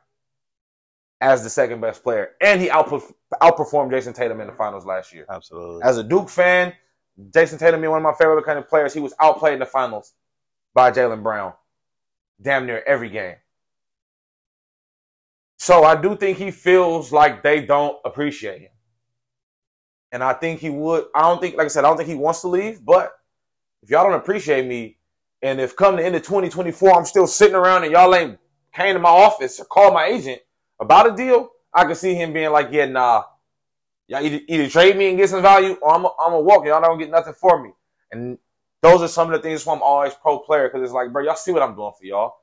as the second best player, and he outperf- outperformed Jayson Tatum in the finals last year. Absolutely. As a Duke fan, Jayson Tatum being one of my favorite kind of players, he was outplayed in the finals by Jaylen Brown, damn near every game. So I do think he feels like they don't appreciate him. And I think he would. I don't think, like I said, I don't think he wants to leave. But if y'all don't appreciate me, and if come the end of 2024, I'm still sitting around and y'all ain't came to my office or called my agent about a deal, I could see him being like, yeah, nah, y'all either, either trade me and get some value, or I'm I'm gonna walk. Y'all don't get nothing for me. And those are some of the things why I'm always pro player because it's like, bro, y'all see what I'm doing for y'all.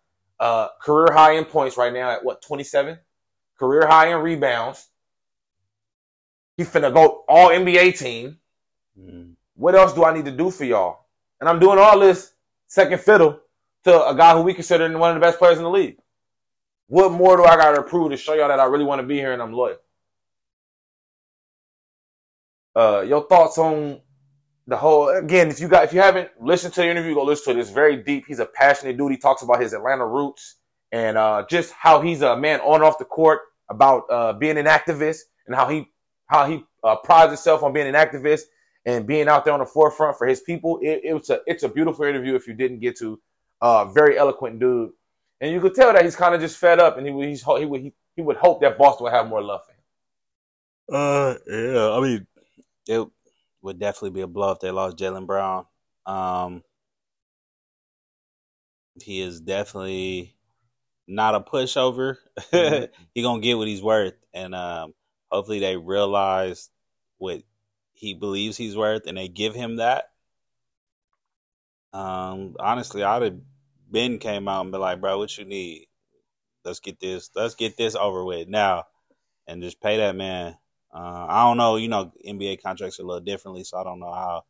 Uh, career high in points right now at what 27, career high in rebounds. He finna go all NBA team. Mhm. What else do I need to do for y'all? And I'm doing all this second fiddle to a guy who we consider one of the best players in the league. What more do I got to prove to show y'all that I really want to be here and I'm loyal? Uh, your thoughts on the whole again? If you got if you haven't listened to the interview, go listen to it. It's very deep. He's a passionate dude. He talks about his Atlanta roots and uh, just how he's a man on and off the court about uh, being an activist and how he how he uh, prides himself on being an activist and being out there on the forefront for his people. It, was a it's a beautiful interview. If you didn't get to, uh, very eloquent dude, and you could tell that he's kind of just fed up, and he he's he would he, he would hope that Boston would have more love for him. Uh, yeah. I mean, it would definitely be a blow if they lost Jaylen Brown. Um, he is definitely not a pushover. Mhm. he gonna get what he's worth, and um, hopefully they realize what he believes he's worth, and they give him that. Um, honestly, I'd have been came out and be like, "Bro, what you need? Let's get this. Let's get this over with now, and just pay that man." Uh, I don't know. You know, NBA contracts are a little differently, so I don't know how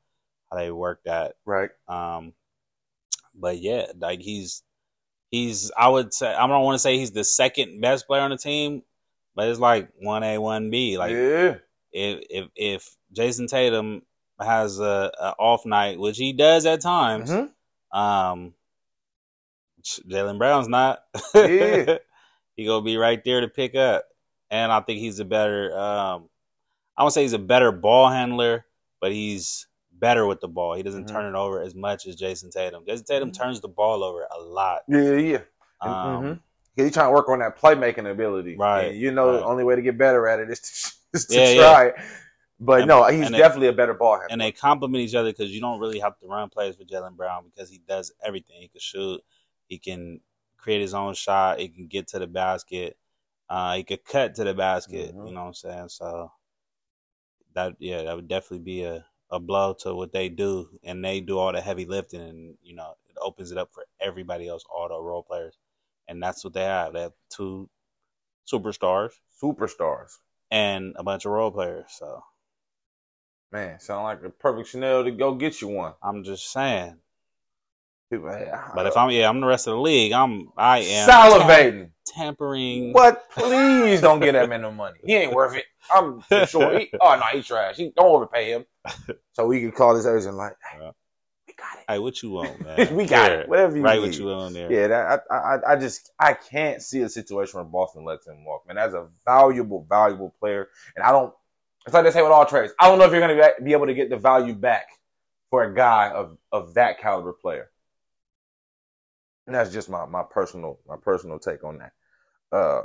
how they work that. Right. Um, but yeah, like he's he's I would say I don't want to say he's the second best player on the team, but it's like one A, one B. Like yeah. if if if Jayson Tatum has a, a off night, which he does at times, Mhm. um, Jaylen Brown's not. Yeah. he gonna be right there to pick up, and I think he's a better. Um, I won't say he's a better ball handler, but he's better with the ball. He doesn't Mhm. turn it over as much as Jayson Tatum. Jayson Tatum Mhm. turns the ball over a lot. Yeah. Yeah. Um, mhm. He's trying to work on that playmaking ability. Right, And you know, the only way to get better at it is to, is to Yeah, yeah. try. it. But And- no, he's and they- definitely a better ball handler. and they complement each other because you don't really have to run plays for Jaylen Brown because he does everything. He can shoot, he can create his own shot, he can get to the basket, uh, he could cut to the basket. Mhm. You know what I'm saying? So that yeah, that would definitely be a, a blow to what they do, and they do all the heavy lifting, and you know it opens it up for everybody else, all the role players, and that's what they have. They have two superstars Superstars. and a bunch of role players. So Man, sound like a perfect Chanel to go get you one. I'm just saying. But if oh. I'm yeah, I'm the rest of the league. I'm I am salivating. tampering. What? Please don't get that man no money. He ain't worth it. I'm for sure. He, oh no, he's trash. He, don't overpay him. So we can call this agent like, hey, we got it. Hey, what you want, man? we got Yeah, it. Whatever you Right, need. what you want there? Yeah, that, I, I, I just, I can't see a situation where Boston lets him walk. Man, that's a valuable, valuable player, and I don't. It's like they say with all trades. I don't know if you're going to be able to get the value back for a guy of of that caliber player. And that's just my my personal my personal take on that. Uh,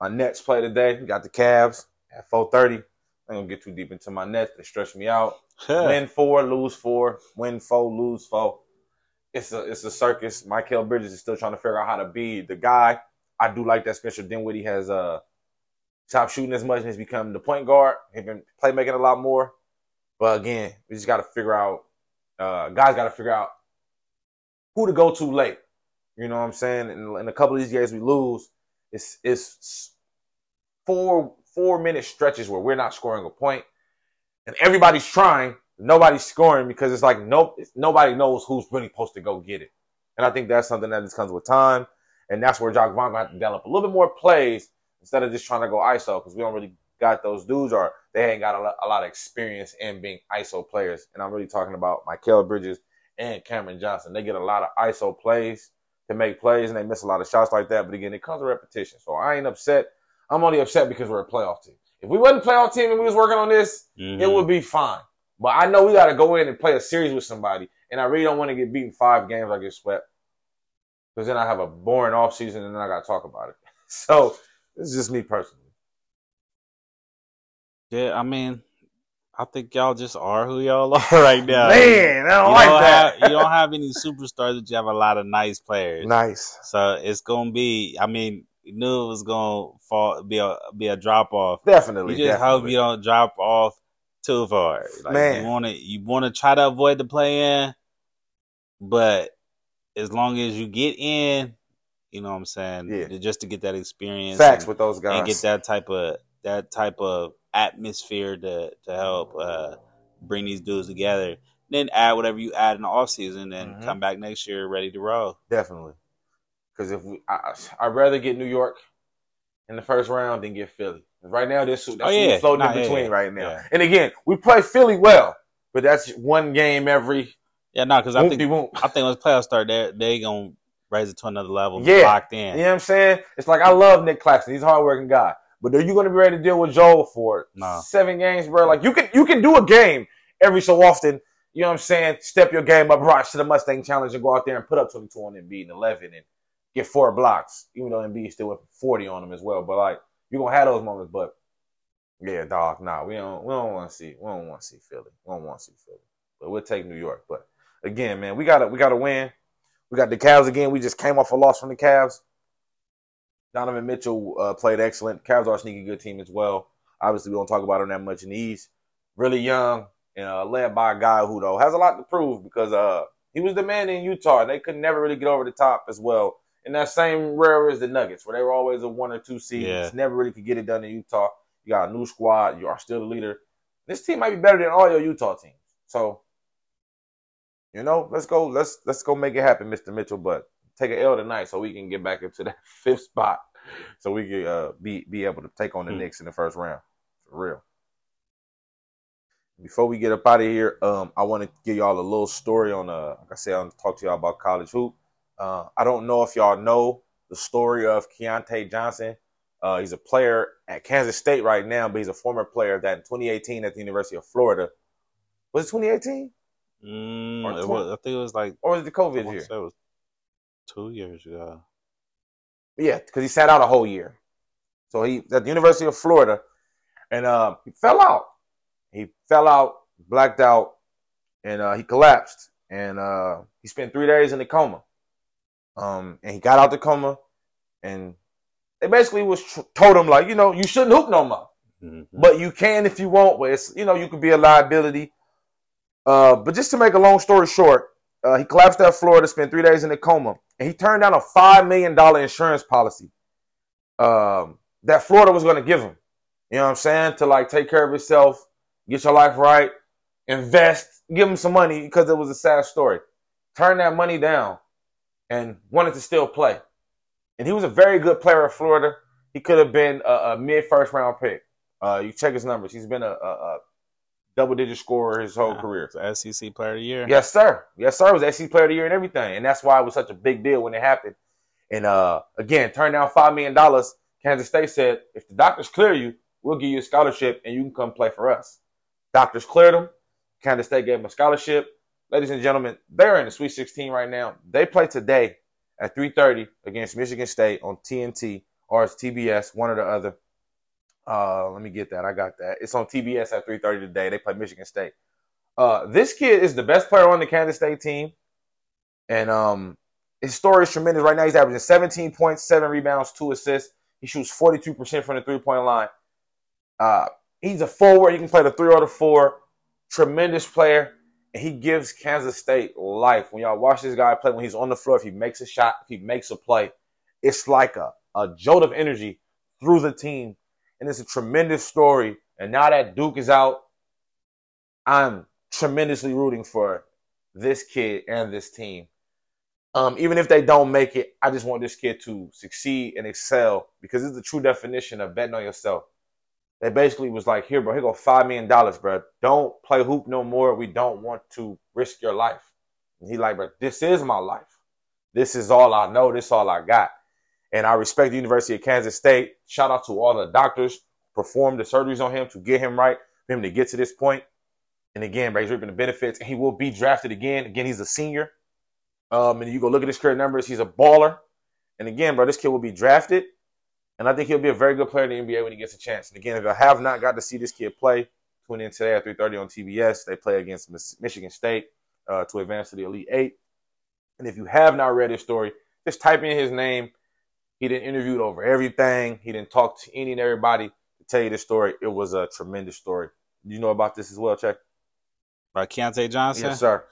my Nets play today. We got the Cavs at 4:30. I'm gonna get too deep into my Nets. They stretch me out win four, lose four, win four, lose four. It's a it's a circus. Mikal Bridges is still trying to figure out how to be the guy. I do like that Spencer Dinwiddie has uh stopped shooting as much and has become the point guard. He's been playmaking a lot more. But again, we just got to figure out. Uh, guys got to figure out who to go to late. You know what I'm saying? In, in a couple of these games we lose, it's it's four four minute stretches where we're not scoring a point, and everybody's trying, nobody's scoring because it's like nope, nobody knows who's really supposed to go get it. And I think that's something that just comes with time, and that's where Jacque Vaughn got to develop a little bit more plays instead of just trying to go ISO because we don't really got those dudes or they ain't got a lot, a lot, of experience in being ISO players. And I'm really talking about Mikal Bridges and Cameron Johnson. They get a lot of ISO plays to make plays and they miss a lot of shots like that. But again, it comes with repetition. So I ain't upset. I'm only upset because we're a playoff team. If we wasn't a playoff team and we was working on this, mm-hmm. it would be fine. But I know we got to go in and play a series with somebody. And I really don't want to get beaten five games. I get swept. Because then I have a boring off season and then I got to talk about it. So this is just me personally. Yeah, I mean, I think y'all just are who y'all are right now. Man, I don't you like don't that. Have, you don't have any superstars, but you have a lot of nice players. Nice. So it's gonna be. I mean, knew it was gonna fall, be a be a drop off. Definitely. You just definitely. hope you don't drop off too far. Like, Man, you want to you want to try to avoid the play in, but as long as you get in, you know what I'm saying. Yeah. Just to get that experience. Facts and, with those guys and get that type of that type of atmosphere to to help uh, bring these dudes together. Then add whatever you add in the off season, and Mhm. come back next year ready to roll. Definitely. Because if we, I, I'd rather get New York in the first round than get Philly. Right now, this that's Oh, yeah. floating Nah, in between yeah. right now. Yeah. And again, we play Philly well, but that's one game every. Yeah, no, because I think. I think when the playoffs start, they they gonna raise it to another level. Yeah. locked in. You know what I'm saying? It's like I love Nic Claxton. He's a hardworking guy. But are you going to be ready to deal with Joel for No. seven games, bro? Like you can you can do a game every so often. You know what I'm saying? Step your game up, rise to the Mustang Challenge, and go out there and put up 22 on Embiid and 11 and get four blocks. Even though Embiid still went 40 on him as well. But like you're gonna have those moments. But yeah, dog, nah, we don't we don't want to see we don't want to see Philly. We don't want to see Philly. But we'll take New York. But again, man, we gotta we gotta win. We got the Cavs again. We just came off a loss from the Cavs. Donovan Mitchell uh, played excellent. Cavs are a sneaky good team as well. Obviously, we don't talk about him that much in the East. Really young and uh, led by a guy who though has a lot to prove because uh, he was the man in Utah. and They could never really get over the top as well. In that same rare as the Nuggets, where they were always a one or two seed, Yeah. never really could get it done in Utah. You got a new squad. You are still the leader. This team might be better than all your Utah teams. So, you know, let's go. Let's let's go make it happen, Mr. Mitchell. But take an L tonight so we can get back into that fifth spot, so we could uh, be be able to take on the Hmm. Knicks in the first round for real. Before we get up out of here, um, I want to give y'all a little story on uh, like I said, I want to talk to y'all about college hoop. Uh, I don't know if y'all know the story of Keyontae Johnson. Uh, he's a player at Kansas State right now, but he's a former player that in 2018 at the University of Florida. Was it 2018 Mm, Or it was, I think it was like or was it the COVID year? it was two years ago. Yeah, because he sat out a whole year. So he at the University of Florida, and uh, he fell out. He fell out, blacked out, and uh, he collapsed. And uh, he spent three days in a coma. Um, and he got out the coma, and they basically was tr- told him like, you know, you shouldn't hoop no more, Mhm. but you can if you want. But it's you know, you could be a liability. Uh, but just to make a long story short, uh, he collapsed at Florida, spent three days in a coma, and he turned down a five million dollar insurance policy um, that Florida was going to give him. You know what I'm saying? To like take care of yourself, get your life right, invest, give him some money because it was a sad story. Turn that money down and wanted to still play. And he was a very good player at Florida. He could have been a, a mid first round pick. Uh, you check his numbers. He's been a, a, a double digit scorer his whole career. SEC Player of the Year. Yes, sir. Yes, sir. It was SC Player of the Year and everything, and that's why it was such a big deal when it happened. And uh, again, turned down five million dollars. Kansas State said, if the doctors clear you, we'll give you a scholarship and you can come play for us. Doctors cleared him. Kansas State gave him a scholarship. Ladies and gentlemen, they're in the Sweet 16 right now. They play today at 3:30 against Michigan State on TNT or it's TBS, one or the other. Uh, let me get that. I got that. It's on TBS at 3:30 today. They play Michigan State. Uh, this kid is the best player on the Kansas State team, and um, his story is tremendous. Right now, he's averaging 17 points, seven rebounds, two assists. He shoots 42% from the three-point line. Uh, he's a forward. He can play the three or the four. Tremendous player, and he gives Kansas State life. When y'all watch this guy play, when he's on the floor, if he makes a shot, if he makes a play, it's like a, a jolt of energy through the team, and it's a tremendous story. And now that Duke is out, I'm tremendously rooting for this kid and this team. Um, even if they don't make it, I just want this kid to succeed and excel because it's the true definition of betting on yourself. They basically was like, here, bro, here go five million dollars, bro. Don't play hoop no more. We don't want to risk your life. And he like, bro, this is my life. This is all I know. This is all I got. And I respect the University of Kansas State. Shout out to all the doctors performed the surgeries on him to get him right, for him to get to this point. And again, he's reaping the benefits. And he will be drafted again. Again, he's a senior. Um, and you go look at his career numbers. He's a baller. And again, bro, this kid will be drafted. And I think he'll be a very good player in the NBA when he gets a chance. And again, if I have not got to see this kid play, tune in today at 3.30 on TBS. They play against Michigan State uh, to advance to the Elite Eight. And if you have not read his story, just type in his name. He didn't interviewed over everything. He didn't talk to any and everybody to tell you the story. It was a tremendous story. You know about this as well, Check? By Keyontae Johnson? Yes, sir.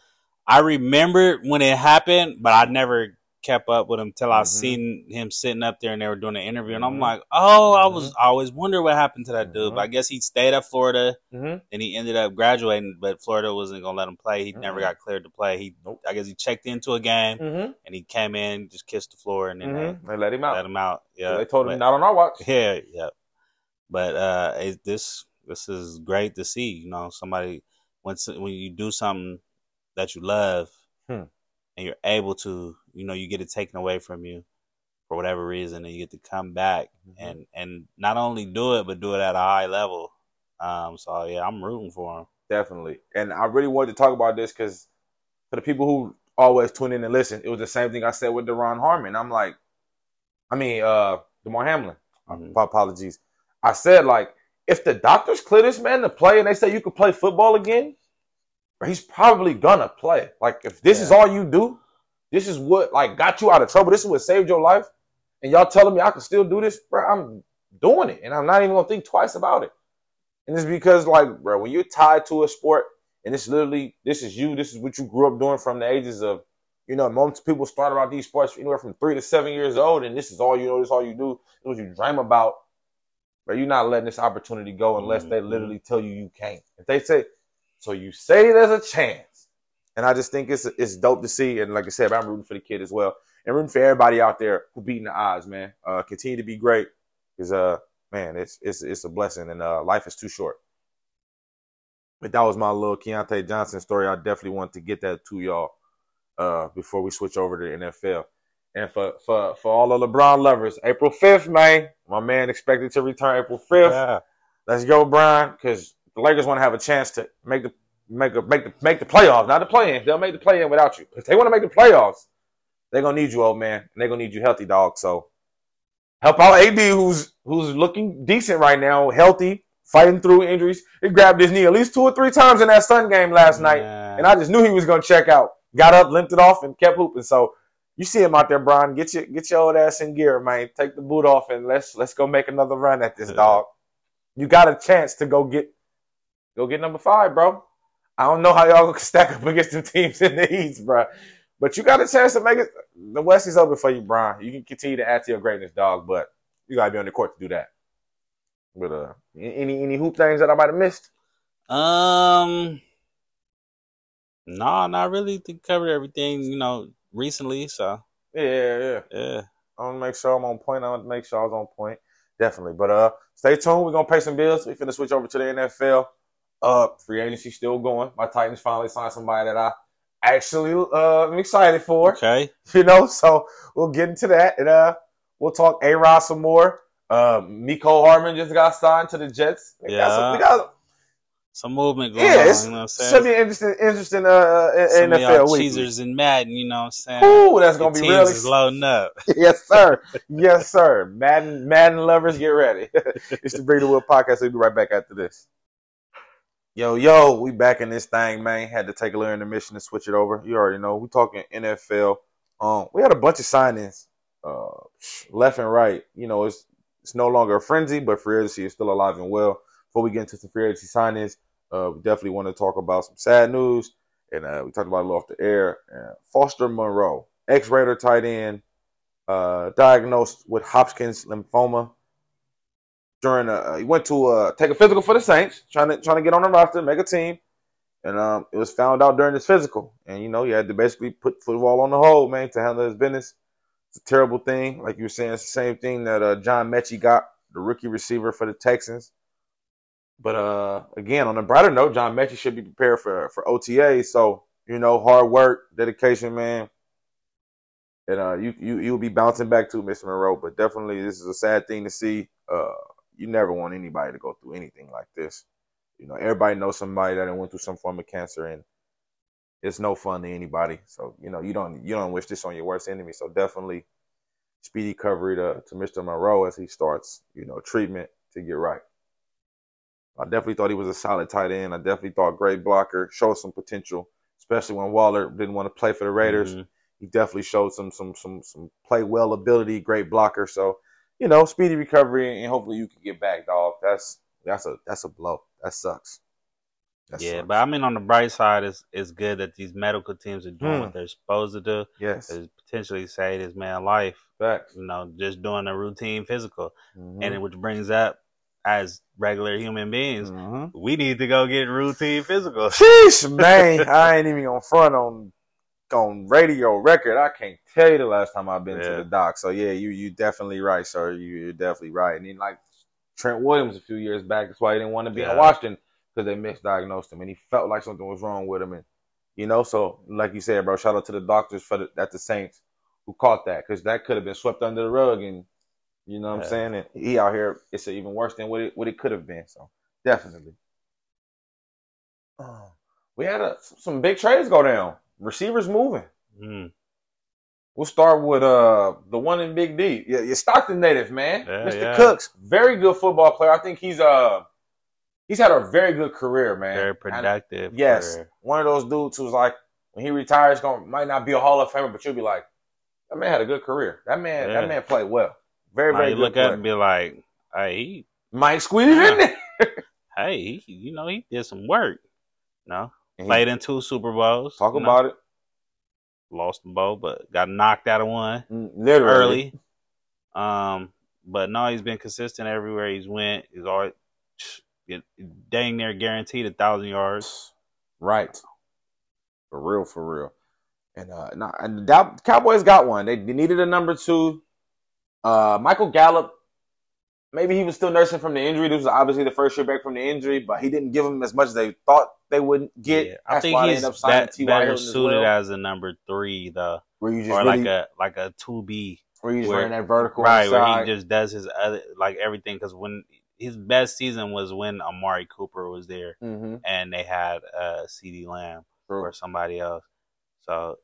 I remember when it happened, but I never kept up with him till I mm-hmm. seen him sitting up there and they were doing an interview, and I'm mm-hmm. like, oh, I was mm-hmm. I always wonder what happened to that dude. But I mm-hmm. guess he stayed at Florida, and he ended up graduating, but Florida wasn't gonna let him play. He never got cleared to play. He, nope. I guess, he checked into a game, and he came in, just kissed the floor, and then they, they, let him out. Let him out. Yeah, they told him not on our watch. Yeah, yeah. But uh, it, this this is great to see. You know, somebody when when you do something that you love. Hmm and you're able to, you know, you get it taken away from you for whatever reason, and you get to come back mm-hmm. and and not only do it, but do it at a high level. Um, so yeah, I'm rooting for him. Definitely, and I really wanted to talk about this because for the people who always tune in and listen, it was the same thing I said with Duron Harmon. I'm like, I mean, uh, Damar Hamlin. Mm-hmm. Apologies. I said like, if the doctors clear this man to play and they say you could play football again, he's probably gonna play. Like if this yeah. is all you do, this is what like got you out of trouble. This is what saved your life, and y'all telling me I can still do this, bro. I'm doing it, and I'm not even gonna think twice about it. And it's because like, bro, when you're tied to a sport, and it's literally this is you, this is what you grew up doing from the ages of, you know, most people start about these sports anywhere from three to seven years old, and this is all you know, this is all you do, this is what you dream about. But you're not letting this opportunity go unless mm-hmm. they literally tell you you can't. If they say so you say there's a chance. And I just think it's it's dope to see. And like I said, I'm rooting for the kid as well. And rooting for everybody out there who beating the odds, man. Uh, continue to be great. Because uh man, it's it's it's a blessing and uh life is too short. But that was my little Keyontae Johnson story. I definitely want to get that to y'all uh before we switch over to the NFL. And for for for all the LeBron lovers, April 5th, man. My man expected to return April 5th. Yeah. Let's go, Bron, because the Lakers want to have a chance to make the make a, make the make the playoffs, not the play in. They'll make the play in without you. If they want to make the playoffs, they're gonna need you, old man, and they're gonna need you healthy, dog. So help out AD, who's who's looking decent right now, healthy, fighting through injuries. He grabbed his knee at least two or three times in that Sun game last night, and I just knew he was gonna check out. Got up, limped it off, and kept hooping. So you see him out there, Bron. Get your get your old ass in gear, man. Take the boot off and let's let's go make another run at this dog. You got a chance to go get Go get number five, bro. I don't know how y'all stack up against the teams in the East, bro. But you got a chance to make it. The West is open for you, Bron. You can continue to add to your greatness, dog. But you gotta be on the court to do that. But uh, any any hoop things that I might have missed? Um, no, nah, not really. To cover everything, you know, recently. So yeah, yeah, yeah. I want to make sure I'm on point. I want to make sure I was on point. Definitely. But uh, stay tuned. We're gonna pay some bills. We finna switch over to the NFL. Uh, free agency still going. My Titans finally signed somebody that I actually uh am excited for. Okay. You know, so we'll get into that and uh we'll talk A Rod some more. Uh, Mecole Hardman just got signed to the Jets. They yeah. Got some, got some movement going yeah, on. It's, you know what I'm saying? Should be interesting, interesting uh, uh some NFL week. Cheesers and Madden, you know what I'm saying? Ooh, that's gonna be really is loading up. yes, sir. yes, sir. Madden, Madden lovers, get ready. it's the the Wood podcast. We'll be right back after this. Yo, yo, we back in this thing, man. Had to take a little intermission to switch it over. You already know. We talking NFL. Um, we had a bunch of signings, uh, left and right. You know, it's it's no longer a frenzy, but free agency is still alive and well. Before we get into some free agency signings, uh, we definitely want to talk about some sad news, and uh, we talked about it off the air. Uh, Foster Moreau, ex-Raider tight end, uh, diagnosed with Hodgkin's lymphoma during a, he went to uh, take a physical for the Saints, trying to trying to get on the roster, make a team. and um, it was found out during his physical, and you know he had to basically put football on the hold, man, to handle his business. It's a terrible thing, like you were saying. It's the same thing that uh, John Metchie got, the rookie receiver for the Texans. But uh, again, on a brighter note, John Metchie should be prepared for for OTA. So you know, hard work, dedication, man. And uh, you you you'll be bouncing back to Mr. Monroe. But definitely, this is a sad thing to see. Uh, you never want anybody to go through anything like this. You know, everybody knows somebody that went through some form of cancer, and it's no fun to anybody. So you know, you don't you don't wish this on your worst enemy. So definitely, speedy recovery to to Mr. Monroe as he starts you know treatment to get right. I definitely thought he was a solid tight end. I definitely thought great blocker, showed some potential, especially when Waller didn't want to play for the Raiders. Mm-hmm. He definitely showed some some some some play well ability, great blocker. So, you know, speedy recovery and hopefully you can get back, dog. That's that's a that's a blow. That sucks. That yeah, sucks. but I mean, on the bright side, it's it's good that these medical teams are doing hmm. what they're supposed to do. Yes, to potentially save this man life. Facts. You know, just doing a routine physical, mm-hmm. and which brings up as regular human beings, mm-hmm. we need to go get routine physical. Sheesh, man, I ain't even on front on on radio record. I can't tell you the last time I've been yeah. to the doc. So yeah, you you definitely right, sir. You, are definitely right. And then like Trent Williams a few years back, that's why he didn't want to be yeah. in Washington because they misdiagnosed him and he felt like something was wrong with him. And you know, so like you said, bro, shout out to the doctors for the, at the Saints who caught that because that could have been swept under the rug and you know what yeah. I'm saying? And he out here, it's even worse than what it what it could have been. So definitely. Uh, we had a, some big trades go down. Receivers moving. Mm. We'll start with uh the one in Big D. Yeah, your Stockton native man, yeah, Mr. Yeah. Cooks, very good football player. I think he's uh he's had a very good career, man. Very productive. And, yes, one of those dudes who's like when he retires, going might not be a Hall of Famer, but you'll be like, that man had a good career. That man, that man played well. Very, very good. you look player. at and be like, hey, he might squeeze in there. hey, he, you know, he did some work. no, played in two Super Bowls. Talk about know. it. Lost the bowl, but got knocked out of one mm, literally early. Um, but no, he's been consistent everywhere he's went. He's always dang near guaranteed a thousand yards. Right. For real, for real. And uh, nah, and the Cowboys got one. They, they needed a number two. Uh, Michael Gallup, maybe he was still nursing from the injury. This was obviously the first year back from the injury, but he didn't give him as much as they thought they would get. Yeah, I think he's that better suited well. as a number three, though, where you just or really, like a like a two B, where just running that vertical, right? Where he just does his other like everything. Because when his best season was when Amari Cooper was there, mm-hmm. and they had uh, CeeDee Lamb True. or somebody else. So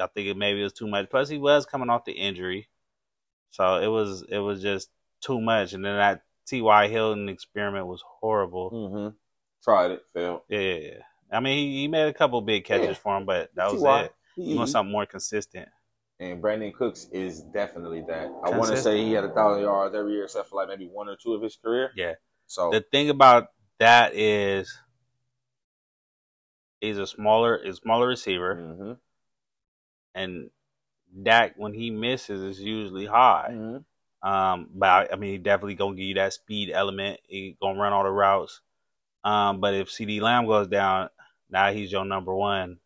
I think it maybe was too much. Plus, he was coming off the injury. So it was it was just too much, and then that T.Y. Hilton experiment was horrible. Mm-hmm. Tried it, failed. Yeah, yeah, yeah. I mean, he, he, made a couple big catches yeah. for him, but that was T.Y. it. You want something more consistent. And Brandin Cooks is definitely that. I want to say he had a thousand yards every year, except for like maybe one or two of his career. Yeah. So the thing about that is, he's a smaller, a smaller receiver, mm-hmm. and Dak when he misses is usually high. Mm-hmm. Um, but I, I, mean, he definitely gonna give you that speed element. He gonna run all the routes. Um, but if CeeDee Lamb goes down, now he's your number one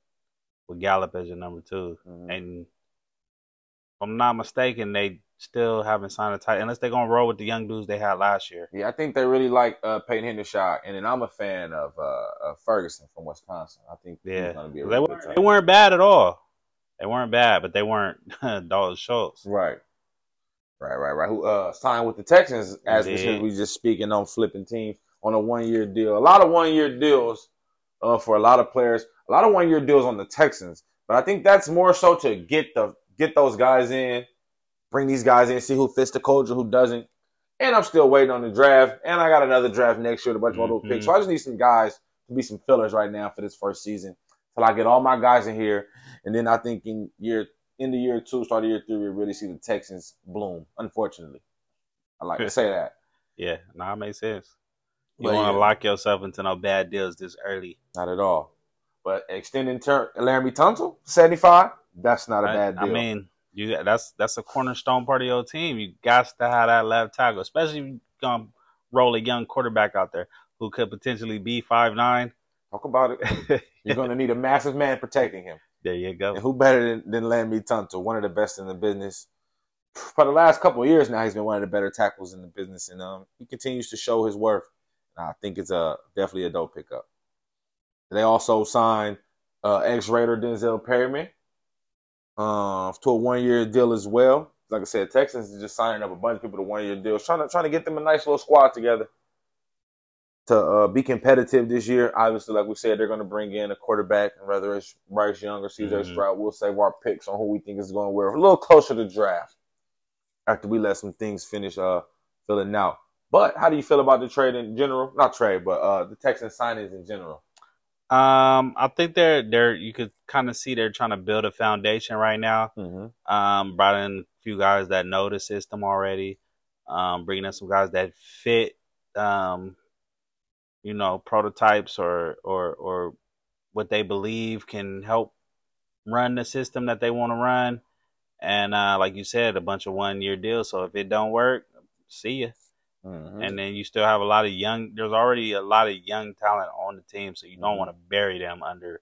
with Gallup as your number 2 mm-hmm. And if I'm not mistaken, they still haven't signed a tight unless they're gonna roll with the young dudes they had last year. Yeah, I think they really like uh, Peyton Hendershot, and then I'm a fan of, uh, of Ferguson from Wisconsin. I think yeah, they, were, they weren't bad at all. They weren't bad, but they weren't Dalton Schultz. Right. Right, right, right. Who uh, signed with the Texans as we, we just speaking on flipping teams on a one year deal. A lot of one year deals uh, for a lot of players. A lot of one year deals on the Texans. But I think that's more so to get the get those guys in, bring these guys in, see who fits the culture, who doesn't. And I'm still waiting on the draft. And I got another draft next year, with a bunch of mm-hmm. other picks. So I just need some guys to be some fillers right now for this first season. Till I get all my guys in here and then I think in year in the year two, start of year three, we really see the Texans bloom. Unfortunately, I like to say that. Yeah, no, that makes sense. You want to yeah. lock yourself into no bad deals this early? Not at all. But extending term, Laremy Tunsil, seventy five. That's not a bad deal. I mean, you that's that's a cornerstone part of your team. You got to have that left tackle, especially if you're gonna roll a young quarterback out there who could potentially be five nine. Talk about it. You're going to need a massive man protecting him. There you go. And who better than, than Laremy Tunsil, one of the best in the business. For the last couple of years now, he's been one of the better tackles in the business, and um, he continues to show his worth. And I think it's a definitely a dope pickup. They also signed uh, ex-Raider Denzel Perryman uh, to a one-year deal as well. Like I said, Texans is just signing up a bunch of people to one-year deals, trying to trying to get them a nice little squad together to uh, be competitive this year. Obviously, like we said, they're going to bring in a quarterback, whether it's Bryce Young or CJ Mhm. Stroud. We'll save our picks on who we think is going to wear a little closer to draft after we let some things finish uh, filling out. But how do you feel about the trade in general? Not trade, but uh, the Texans signings in general. Um, I think they're they're you could kind of see they're trying to build a foundation right now. Mm-hmm. Um, brought in a few guys that know the system already. Um, bringing in some guys that fit, um, you know, prototypes or or or what they believe can help run the system that they want to run. And uh, like you said, a bunch of one year deals. So if it don't work, see ya. Mm-hmm. And then you still have a lot of young. There's already a lot of young talent on the team, so you don't want to bury them under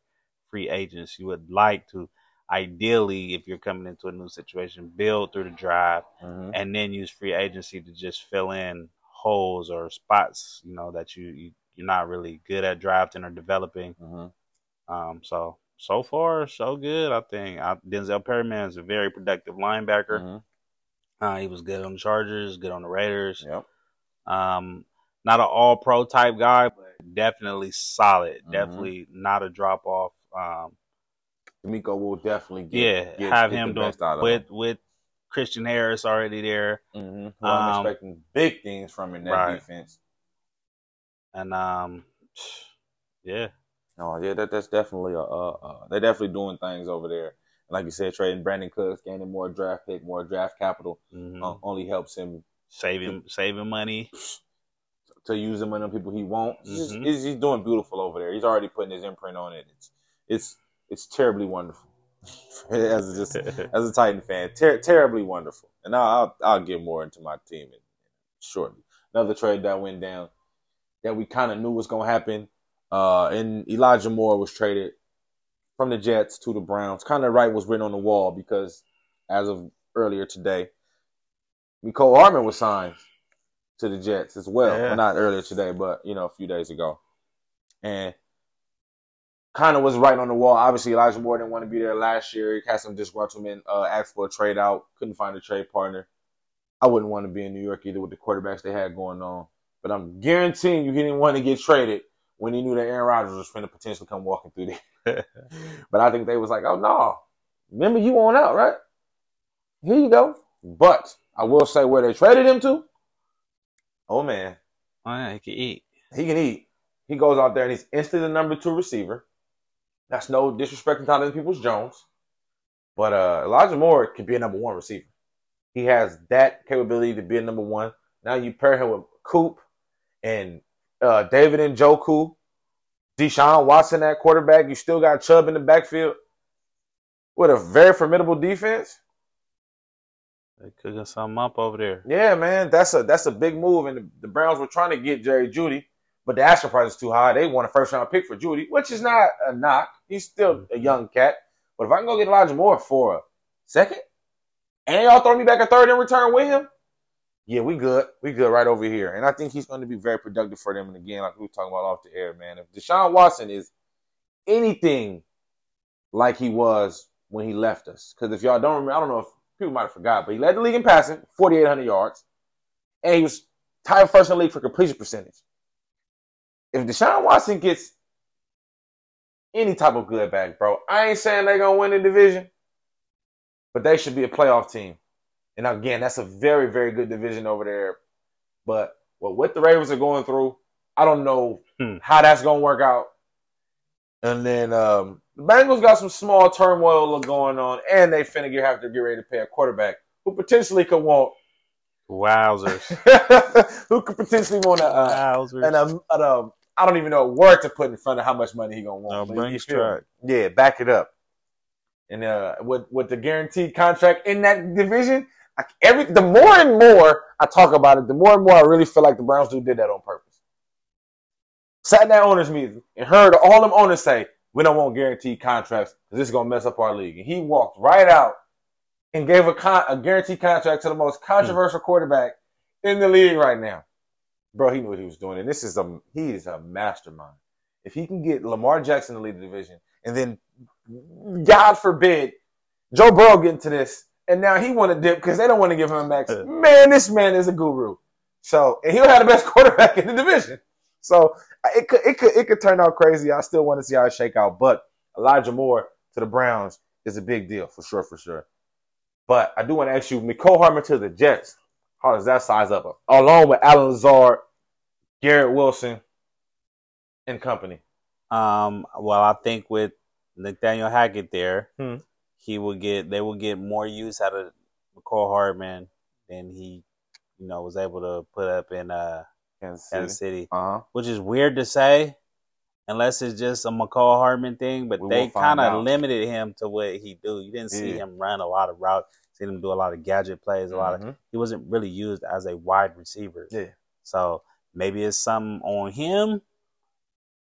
free agents. You would like to, ideally, if you're coming into a new situation, build through the drive mm-hmm. and then use free agency to just fill in holes or spots, you know, that you, you you're not really good at drafting or developing. Mm-hmm. Um, so so far so good. I think I, Denzel Perryman is a very productive linebacker. Mm-hmm. Uh, he was good on the Chargers, good on the Raiders. Yep. Um, not an all pro type guy, but definitely solid. Mhm. Definitely not a drop off. Um, DeMeco will definitely get, yeah, get, have get him doing with with Christian Harris already there, Mm-hmm. Who I'm Um, expecting big things from in that right. defense. And um, yeah, Oh yeah, that that's definitely a uh, uh, they're definitely doing things over there. And like you said, trading Brandin Cooks, gaining more draft pick, more draft capital, mhm. uh, only helps him saving saving money. to use him on the people he wants. He's, Mhm. he's, he's doing beautiful over there. He's already putting his imprint on it. It's it's it's terribly wonderful. as a, just as a Titan fan, ter- terribly wonderful. And I'll, I'll I'll get more into my team in, shortly. Another trade that went down that we kind of knew was going to happen. Uh, and Elijah Moore was traded from the Jets to the Browns. Kind of right was written on the wall because as of earlier today, Mecole Hardman was signed to the Jets as well. Yeah. Well, not earlier today, but you know, a few days ago. And kind of was right on the wall. Obviously, Elijah Moore didn't want to be there last year. He had some disgruntlement, uh, asked for a trade out, couldn't find a trade partner. I wouldn't want to be in New York either with the quarterbacks they had going on. But I'm guaranteeing you he didn't want to get traded when he knew that Aaron Rodgers was going to potentially come walking through there. but I think they was like, oh, no. Remember, you on out, right? Here you go. But I will say where they traded him to. Oh, man. Oh yeah, he can eat. He can eat. He goes out there and he's instantly the number two receiver. That's no disrespect to Tyler Peoples Jones. But uh, Elijah Moore can be a number one receiver. He has that capability to be a number one. Now you pair him with Coop and uh, David Njoku, Deshaun Watson at quarterback. You still got Chubb in the backfield with a very formidable defense. They cooking something up over there. Yeah, man, that's a that's a big move. And the, the Browns were trying to get Jerry Jeudy, but the asking price is too high. They want a first round pick for Jeudy, which is not a knock. He's still a young cat. But if I can go get Elijah Moore for a second, and y'all throw me back a third in return with him, yeah, we good. We good right over here. And I think he's going to be very productive for them. And again, like we were talking about off the air, man, if Deshaun Watson is anything like he was when he left us, because if y'all don't remember, I don't know if people might have forgot, but he led the league in passing, 4,800 yards, and he was tied first in the league for completion percentage. If Deshaun Watson gets any type of good back, bro, I ain't saying they're gonna win the division, but they should be a playoff team. And again, that's a very, very good division over there. But what what the Ravens are going through, I don't know Hmm. how that's gonna work out. And then um, the Bengals got some small turmoil going on, and they finna get, have to get ready to pay a quarterback who potentially could want Wowzers. who could potentially want a, uh, Wowzers. and um, an, um, I don't even know a word to put in front of how much money he gonna want. No, bring you his feel me? truck. Yeah, back it up. And uh, with with the guaranteed contract in that division, I, every the more and more I talk about it, the more and more I really feel like the Browns do did that on purpose sat in that owners meeting and heard all them owners say, "We don't want guaranteed contracts because this is gonna mess up our league." And he walked right out and gave a con- a guaranteed contract to the most controversial quarterback in the league right now. Bro, he knew what he was doing, and this is a he is a mastermind. If he can get Lamar Jackson to lead the division, and then God forbid Joe Burrow get into this, and now he want to dip because they don't want to give him a max. Man, this man is a guru. So, and he'll have the best quarterback in the division. So it could it could it could turn out crazy. I still want to see how it shake out, but Elijah Moore to the Browns is a big deal for sure, for sure. But I do want to ask you, Mecole Hardman to the Jets. How does that size up? Along with Allen Lazard, Garrett Wilson, and company. Um, well, I think with Nathaniel Hackett there, Hmm. He will get they will get more use out of Mecole Hardman than he, you know, was able to put up in uh Kansas City. Kansas City, Uh huh. which is weird to say, unless it's just a Mecole Hardman thing. But We they kind of limited him to what he do. You didn't see Yeah. him run a lot of routes. see him do a lot of gadget plays. A lot of Mhm. he wasn't really used as a wide receiver. Yeah. So maybe it's something on him.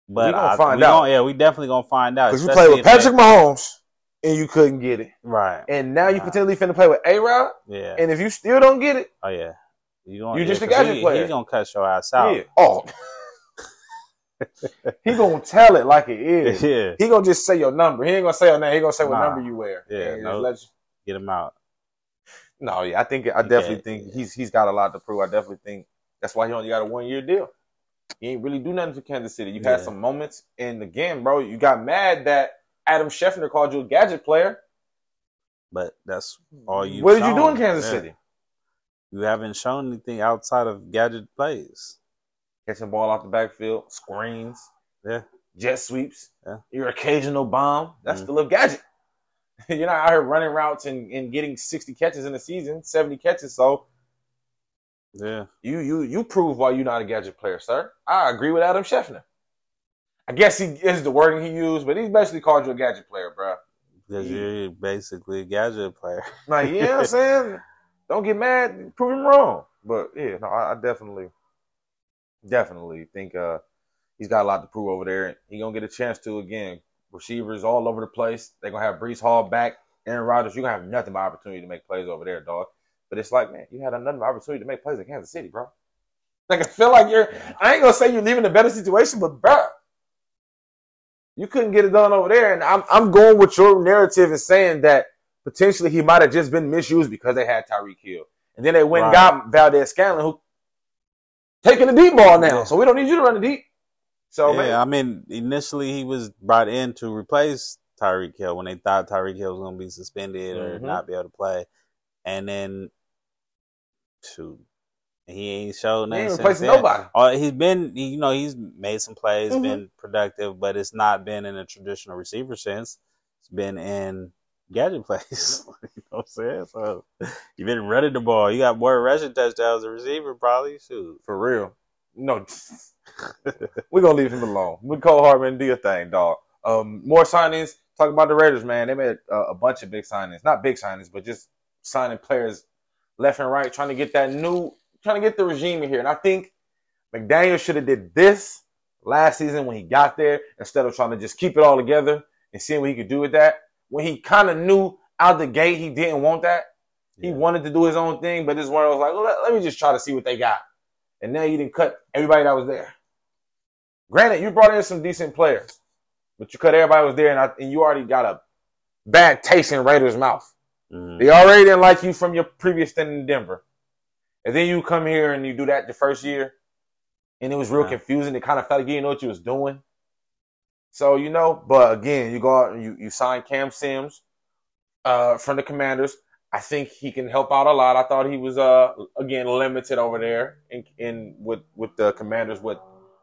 But We gonna I- find we out. gonna- yeah, we definitely gonna find out. Because you play with Patrick Mahomes and you couldn't get it, right? and now you potentially finna play with A Rod, Yeah. and if you still don't get it, oh yeah. You gonna, You yeah, just a gadget he, player. He's gonna cut your ass out. yeah, oh, he gonna tell it like it is. yeah. He gonna just say your number. He ain't gonna say your name. He gonna say what Nah. number you wear. Yeah, no. let you- Get him out. No, yeah, I think I definitely Yeah, think he's he's got a lot to prove. I definitely think that's why he only got a one year deal. He ain't really do nothing for Kansas City. You had some moments, and again, bro, you got mad that Adam Schefter called you a gadget player. But that's all you. what did you do in Kansas Yeah. City? You haven't shown anything outside of gadget plays. Catching ball off the backfield, screens, Yeah. jet sweeps, Yeah. your occasional bomb. That's Mhm. still a gadget. You're not out here running routes and, and getting 60 catches in a season, 70 catches. So Yeah. you you you prove why you're not a gadget player, sir. I agree with Adam Schefter. I guess he is the wording he used, but he basically called you a gadget player, bro. Because you're basically a gadget player. Like, you know what I'm saying? Don't get mad, prove him wrong. But yeah, no, I, I definitely, definitely think uh he's got a lot to prove over there. He gonna get a chance to again. Receivers all over the place. They're gonna have Breece Hall back, Aaron Rodgers. You're gonna have nothing but opportunity to make plays over there, dog. But it's like, man, you had nothing but opportunity to make plays in Kansas City, bro. Like I feel like you're I ain't gonna say you're leaving a better situation, but bro, you couldn't get it done over there. And I'm I'm going with your narrative and saying that potentially he might have just been misused because they had Tyreek Hill. And then they went and got Valdes-Scantling, who taking the deep ball now. Yeah. So we don't need you to run the deep. So yeah, man, I mean, initially he was brought in to replace Tyreek Hill when they thought Tyreek Hill was going to be suspended or Mhm. not be able to play, and then, shoot, he ain't showed he nothing. ain't since replacing nobody. Uh, he's been, you know, he's made some plays, Mhm. been productive, but it's not been in a traditional receiver sense. It's been in gadget plays. you know what I'm saying? So you've been running the ball. You got more rushing touchdowns as a receiver, probably. Shoot. For real. No. We're gonna leave him alone. Mecole Hardman, do your thing, dog. Um, more signings. Talk about the Raiders, man. They made uh, a bunch of big signings. Not big signings, but just signing players left and right, trying to get that new, trying to get the regime in here. And I think McDaniel should have did this last season when he got there instead of trying to just keep it all together and seeing what he could do with that. When he kind of knew out the gate he didn't want that. He Yeah. wanted to do his own thing, but this one was like, well, let, let me just try to see what they got. And now you didn't cut everybody that was there. Granted, you brought in some decent players, but you cut everybody that was there, and, I, and you already got a bad taste in Raiders' mouth. Mhm. They already didn't like you from your previous stint in Denver. And then you come here and you do that the first year, and it was real Yeah. confusing. It kind of felt like you didn't know what you was doing. So, you know, but again, you go out and you, you sign Cam Sims uh, from the Commanders. I think he can help out a lot. I thought he was uh again limited over there in, in with with the Commanders. With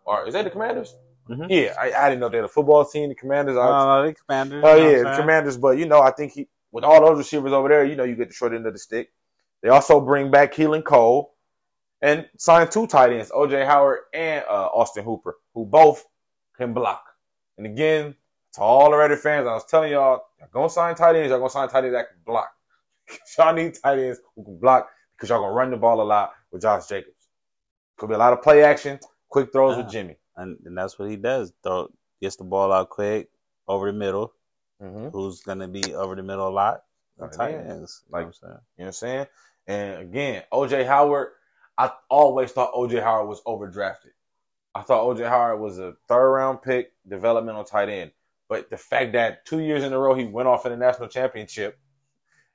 or is that the Commanders? Mhm. Yeah, I, I didn't know they had a football team. The Commanders. Oh, the commanders. Oh yeah, the Commanders. But you know, I think he with all those receivers over there, you know, you get the short end of the stick. They also bring back Keelan Cole and sign two tight ends, OJ Howard and uh, Austin Hooper, who both can block. And again, to all the Raider fans, I was telling y'all, y'all gonna sign tight ends, y'all gonna sign tight ends that can block. y'all need tight ends who can block because y'all gonna run the ball a lot with Josh Jacobs. Could be a lot of play action, quick throws with Jimmy. and, and that's what he does. Throw gets the ball out quick over the middle. Mm-hmm. Who's gonna be over the middle a lot? The Tight ends. Like- you know what I'm saying? You know what I'm saying? And again, OJ Howard, I always thought OJ Howard was overdrafted. I thought OJ Howard was a third round pick, developmental tight end. But the fact that two years in a row he went off in the national championship,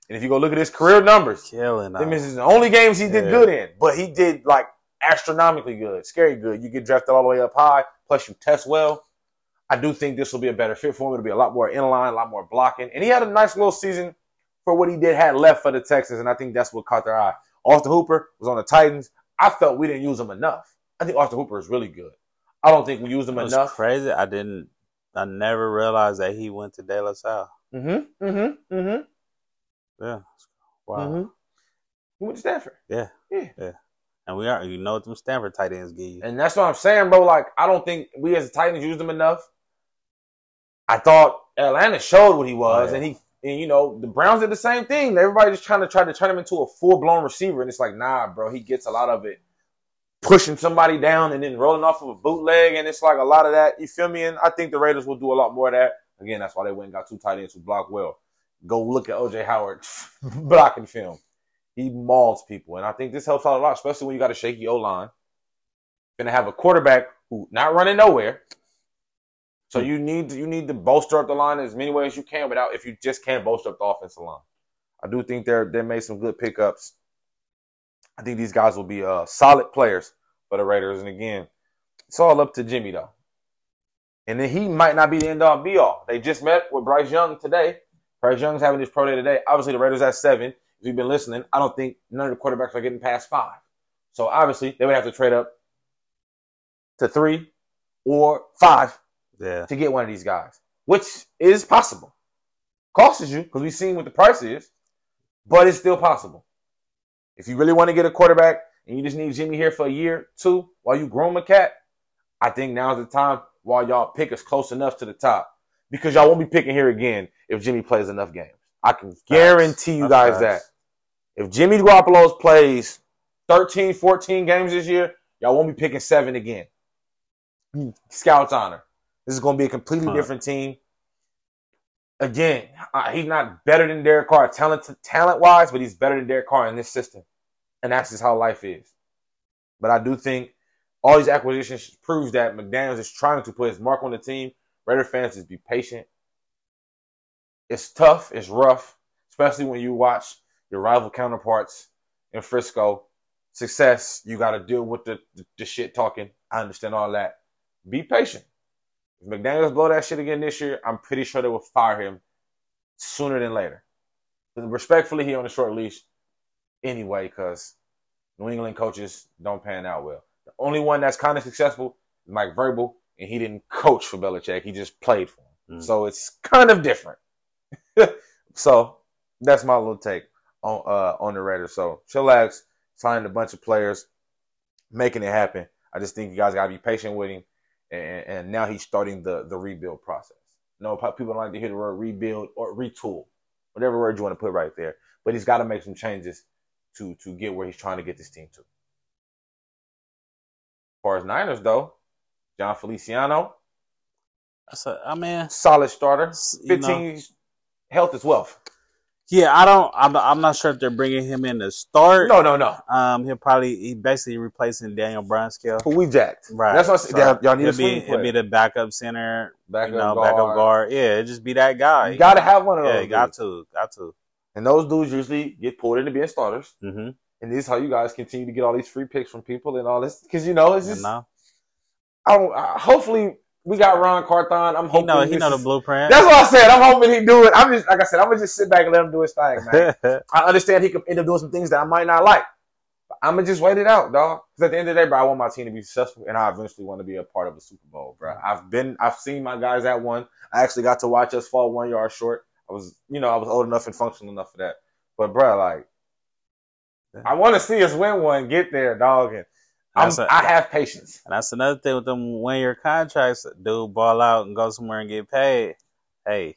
and if you go look at his career numbers, killing. them is the only games he did Yeah. good in. But he did like astronomically good, scary good. You get drafted all the way up high, plus you test well. I do think this will be a better fit for him. It'll be a lot more in line, a lot more blocking. And he had a nice little season for what he did had left for the Texans, and I think that's what caught their eye. Austin Hooper was on the Titans. I felt we didn't use him enough. I think Austin Hooper is really good. I don't think we used him enough. crazy. I didn't. I never realized that he went to De La Salle. Mm-hmm. Mm-hmm. Mm-hmm. Yeah. Wow. Mm-hmm. He went to Stanford. Yeah. Yeah. Yeah. And we are. You know what them Stanford tight ends give you. And that's what I'm saying, bro. Like, I don't think we as the Titans used him enough. I thought Atlanta showed what he was, Oh, yeah. and he, and you know, the Browns did the same thing. Everybody just trying to try to turn him into a full blown receiver, and it's like, nah, bro. He gets a lot of it pushing somebody down and then rolling off of a bootleg, and it's like a lot of that. You feel me? And I think the Raiders will do a lot more of that. Again, that's why they went and got two tight ends who block well. Go look at OJ Howard blocking film. He mauls people, and I think this helps out a lot, especially when you got a shaky O line. Gonna have a quarterback who not running nowhere. So you need to, you need to bolster up the line as many ways as you can without if you just can't bolster up the offensive line. I do think they're they made some good pickups. I think these guys will be uh, solid players for the Raiders. And again, it's all up to Jimmy though. And then he might not be the end all be all. They just met with Bryce Young today. Bryce Young's having his pro day today. Obviously, the Raiders at seven. If you've been listening, I don't think none of the quarterbacks are getting past five. So obviously, they would have to trade up to three or five Yeah. to get one of these guys, which is possible. Costs you because we've seen what the price is, but it's still possible. If you really want to get a quarterback and you just need Jimmy here for a year, two, while you groom a cat, I think now's the time while y'all pick us close enough to the top because y'all won't be picking here again if Jimmy plays enough games. I can guarantee you That's guys that. If Jimmy Garoppolo plays 13, 14 games this year, y'all won't be picking seven again. Hmm. Scouts honor. This is going to be a completely Huh. different team. Again, uh, he's not better than Derek Carr talent talent wise, but he's better than Derek Carr in this system, and that's just how life is. But I do think all these acquisitions proves that McDaniel's is trying to put his mark on the team. Raider fans just be patient. It's tough. It's rough, especially when you watch your rival counterparts in Frisco. Success, you got to deal with the, the, the shit talking. I understand all that. Be patient. If McDaniels blow that shit again this year, I'm pretty sure they will fire him sooner than later. Respectfully, he on a short leash anyway, because New England coaches don't pan out well. The only one that's kind of successful is Mike Vrabel, and he didn't coach for Belichick. He just played for him. Mm. So it's kind of different. so that's my little take on uh, on the Raiders. So chillax, signed a bunch of players, making it happen. I just think you guys gotta be patient with him, and, and now he's starting the the rebuild process. No, people don't like to hear the word rebuild or retool, whatever word you want to put right there. But he's got to make some changes to to get where he's trying to get this team to. As far as Niners though, Jon Feliciano, That's a, I mean, solid starter, you know, fifteen. Health is wealth. Yeah, I don't. I'm, I'm not sure if they're bringing him in to start. No, no, no. Um, he'll probably he basically replacing Daniel Brunskill. Who we jacked. Right. That's what I said. Y'all- need swing be, he'll be the backup center, Backup you know, guard. backup guard. Yeah, it'll just be that guy. You gotta have one of those. Yeah, you got to, got to. And those dudes usually get pulled into being starters. Mm-hmm. And this is how you guys continue to get all these free picks from people and all this. Because you know, it's You just. know, I don't, I, hopefully, we got Ron Carthon. I'm he hoping. know, he know the blueprint. That's what I said. I'm hoping he do it. I'm just like I said. I'm gonna just sit back and let him do his thing, man. I understand he could end up doing some things that I might not like. But I'm gonna just wait it out, dog. Because at the end of the day, bro, I want my team to be successful, and I eventually want to be a part of a Super Bowl, bro. Mm-hmm. I've been, I've seen my guys at one. I actually got to watch us fall one yard short. I was, you know, I was old enough and functional enough for that. But, bro, like, I want to see us win one, get there, dog. And I'm, a- I have patience. And that's another thing with them one year contracts. Dude, ball out and go somewhere and get paid. Hey,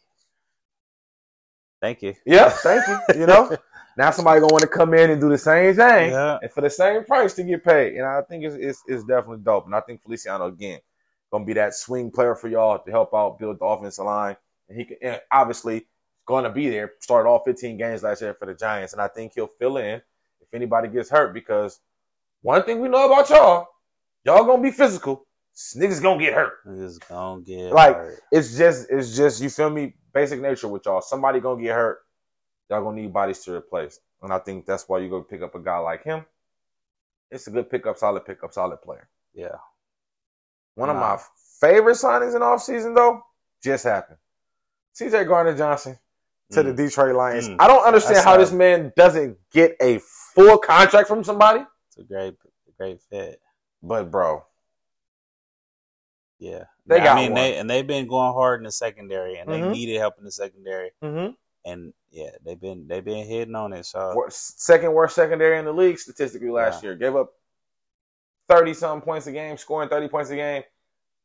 thank you. Yeah, thank you. You know, now somebody gonna want to come in and do the same thing. Yeah. and for the same price to get paid. And I think it's, it's, it's definitely dope. And I think Feliciano again, gonna be that swing player for y'all to help out build the offensive line. And he can and obviously going to be there. Started all 15 games last year for the Giants, and I think he'll fill in if anybody gets hurt. Because one thing we know about y'all, y'all gonna be physical. Niggas gonna get hurt. Niggas gonna get Like, hurt. It's just, it's just, you feel me? Basic nature with y'all. Somebody gonna get hurt. Y'all gonna need bodies to replace, and I think that's why you go pick up a guy like him. It's a good pickup, solid pickup, solid player. yeah. One of my favorite signings in offseason, though, just happened. CJ Gardner Johnson to the Mm. Detroit Lions. Mm. I don't understand That's how this man doesn't get a full contract from somebody. It's a great, great fit. But bro, Yeah, They I got mean, one. they and they've been going hard in the secondary, and they Mhm. needed help in the secondary, mm-hmm. and yeah, they've been they've been hitting on it. So worst, second worst secondary in the league statistically last Yeah. year. Gave up thirty something points a game, scoring thirty points a game.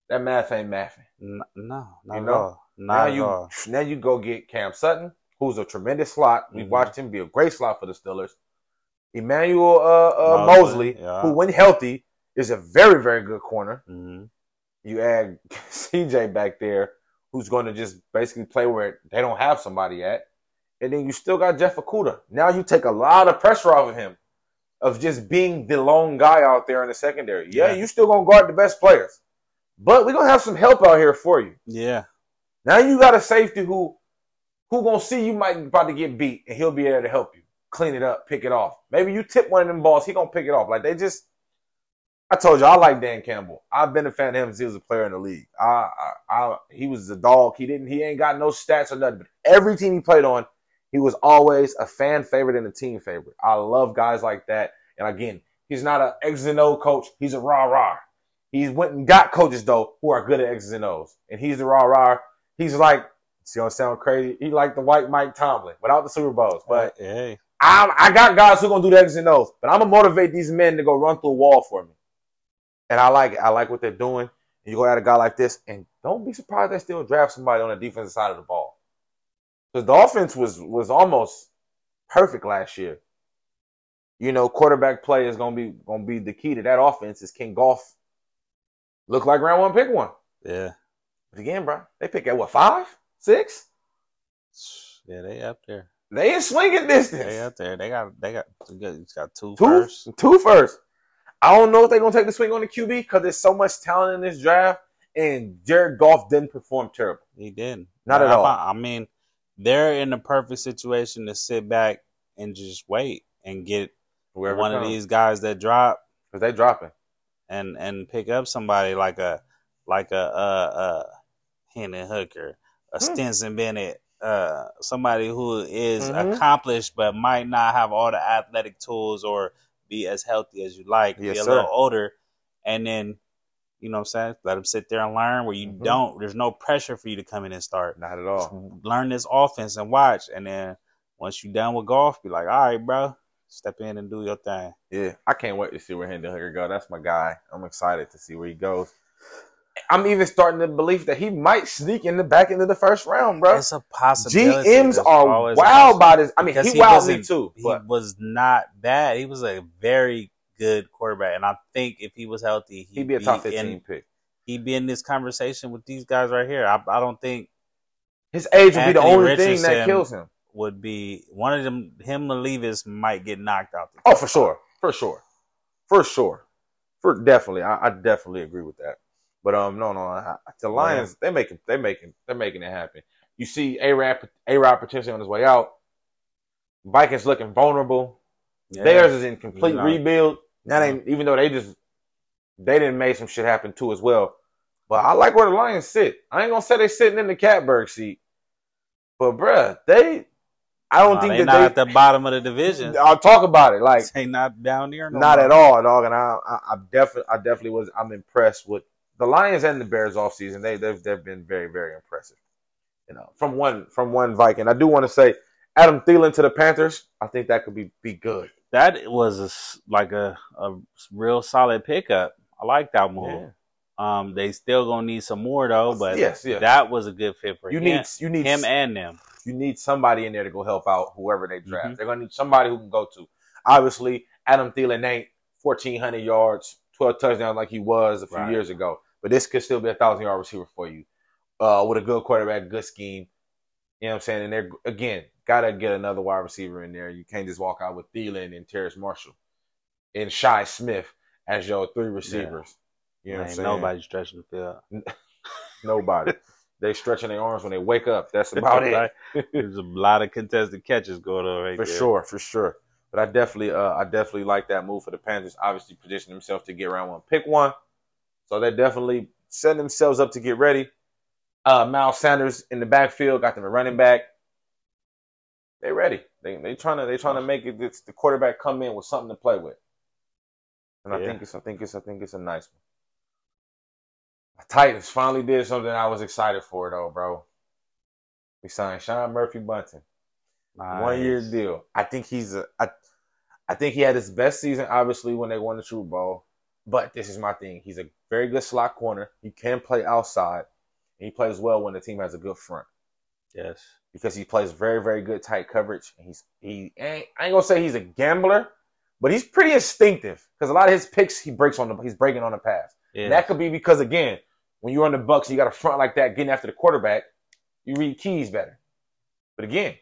That math ain't mathing. no, not You know? now you all. now you go get Cam Sutton, who's a tremendous slot. We've Mhm. watched him be a great slot for the Steelers. Emmanuel uh, uh, Moseley, Moseley, yeah. who when healthy is a very very good corner. hmm You add CJ back there, who's going to just basically play where they don't have somebody at, and then you still got Jeff Okudah. Now you take a lot of pressure off of him, of just being the lone guy out there in the secondary. Yeah, Yeah. you still gonna guard the best players, but we're gonna have some help out here for you. Yeah, Now you got a safety who who gonna see you might about to get beat and he'll be there to help you clean it up, pick it off. Maybe you tip one of them balls, he gonna pick it off. Like they just I told you I like Dan Campbell. I've been a fan of him since he was a player in the league. I, I, I he was a dog. He didn't he ain't got no stats or nothing. But every team he played on, he was always a fan favorite and a team favorite. I love guys like that. And again, he's not an X and O coach. He's a rah rah. He's went and got coaches though who are good at X's and O's, and he's the rah rah. He's like, see, don't sound crazy. He like the white Mike Tomlin without the Super Bowls. But hey, I, I got guys who are gonna do the X's and O's, but I'm gonna motivate these men to go run through a wall for me. And I like it. I like what they're doing. And you go at a guy like this, and don't be surprised they still draft somebody on the defensive side of the ball. Because the offense was was almost perfect last year. You know, quarterback play is gonna be gonna be the key to that offense. Is King Golf look like round one pick one? yeah, But again, bro, they pick at what five, six? yeah, they up there. They in swinging distance. They up there. They got they got they got, it's got two, Two, first. two first. I don't know if they're gonna take the swing on the QB because there's so much talent in this draft, and Jared Goff didn't perform terrible. He didn't. Not at I all. I mean, they're in the perfect situation to sit back and just wait and get Whoever one of these guys that drop because they dropping. and and pick up somebody like a like a uh uh Hendon Hooker, a Hmm. Stetson Bennett, uh somebody who is Mhm. accomplished but might not have all the athletic tools or be as healthy as you like, Yes, be a sir. little older, and then you know what I'm saying, let them sit there and learn where you Mhm. don't. There's no pressure for you to come in and start. Not at all. Learn this offense and watch, and then once you're done with Goff, be like, all right, bro, step in and do your thing. Yeah, I can't wait to see where Hendon Hooker go. That's my guy. I'm excited to see where he goes. I'm even starting to believe that he might sneak in the back into the first round, bro. It's a possibility. GMs are wild by this. I mean, he, he wowed me too. he But was not bad. He was a very good quarterback, and I think if he was healthy, he'd, he'd be a top in- 15 pick. He'd be in this conversation with these guys right here. I, I don't think His age would be the only thing that kills him. would be one of them. Him Levis might get knocked out. The Oh, for sure, for sure, for sure, for definitely. I, I definitely agree with that. But um, no, no, I, the Lions they making they making they're making it happen. You see, A Rap A Rap potentially on his way out. Vikings looking vulnerable. Yeah. Theirs is in complete rebuild. That ain't even though they just they didn't make some shit happen too as well. But I like where the Lions sit. I ain't gonna say they sitting in the catbird seat, but bruh, they. I don't think they that not they. at the bottom of the division. I'll talk about it. Like they not down there. No not more. at all, dog. And I, I, I definitely, I definitely was. I'm impressed with the Lions and the Bears off season. They, they've, they've been very, very impressive. You know, from one, from one Viking. I do want to say, Adam Thielen to the Panthers. I think that could be, be good. That was a like a, a real solid pickup. I like that move. Um, they still gonna need some more though, but yes, yes. that was a good fit for you him, need, you need him and them. you need somebody in there to go help out whoever they draft. Mhm. They're gonna need somebody who can go to. Obviously, Adam Thielen ain't fourteen hundred yards, twelve touchdowns like he was a few Right. years ago. But this could still be a thousand yard receiver for you. Uh, with a good quarterback, good scheme. You know what I'm saying? And they're again gotta get another wide receiver in there. You can't just walk out with Thielen and Terrace Marshall and Shi Smith as your three receivers. You know what I'm saying? nobody stretching the field. Nobody. they stretching their arms when they wake up. That's about it. There's a lot of contested catches going on right for there. sure, for sure. But I definitely, uh, I definitely like that move for the Panthers. Obviously, position themselves to get round one, pick one. So they're definitely setting themselves up to get ready. Uh, Miles Sanders in the backfield got them a running back. They're ready. They they trying to they trying to make it the quarterback come in with something to play with. And I think it's I think it's I think it's a nice one. Titans finally did something I was excited for though, bro. We signed Sean Murphy Bunting. One year deal. I think he's a. I, I think he had his best season, obviously, when they won the Super Bowl. But this is my thing. He's a very good slot corner. He can play outside. And he plays well when the team has a good front Yes. because he plays very, very good tight coverage. And he's he ain't, I ain't gonna say he's a gambler, but he's pretty instinctive because a lot of his picks he breaks on the he's breaking on the pass. And that could be because again, when you're on the Bucks, you got a front like that getting after the quarterback, you read keys better. But again,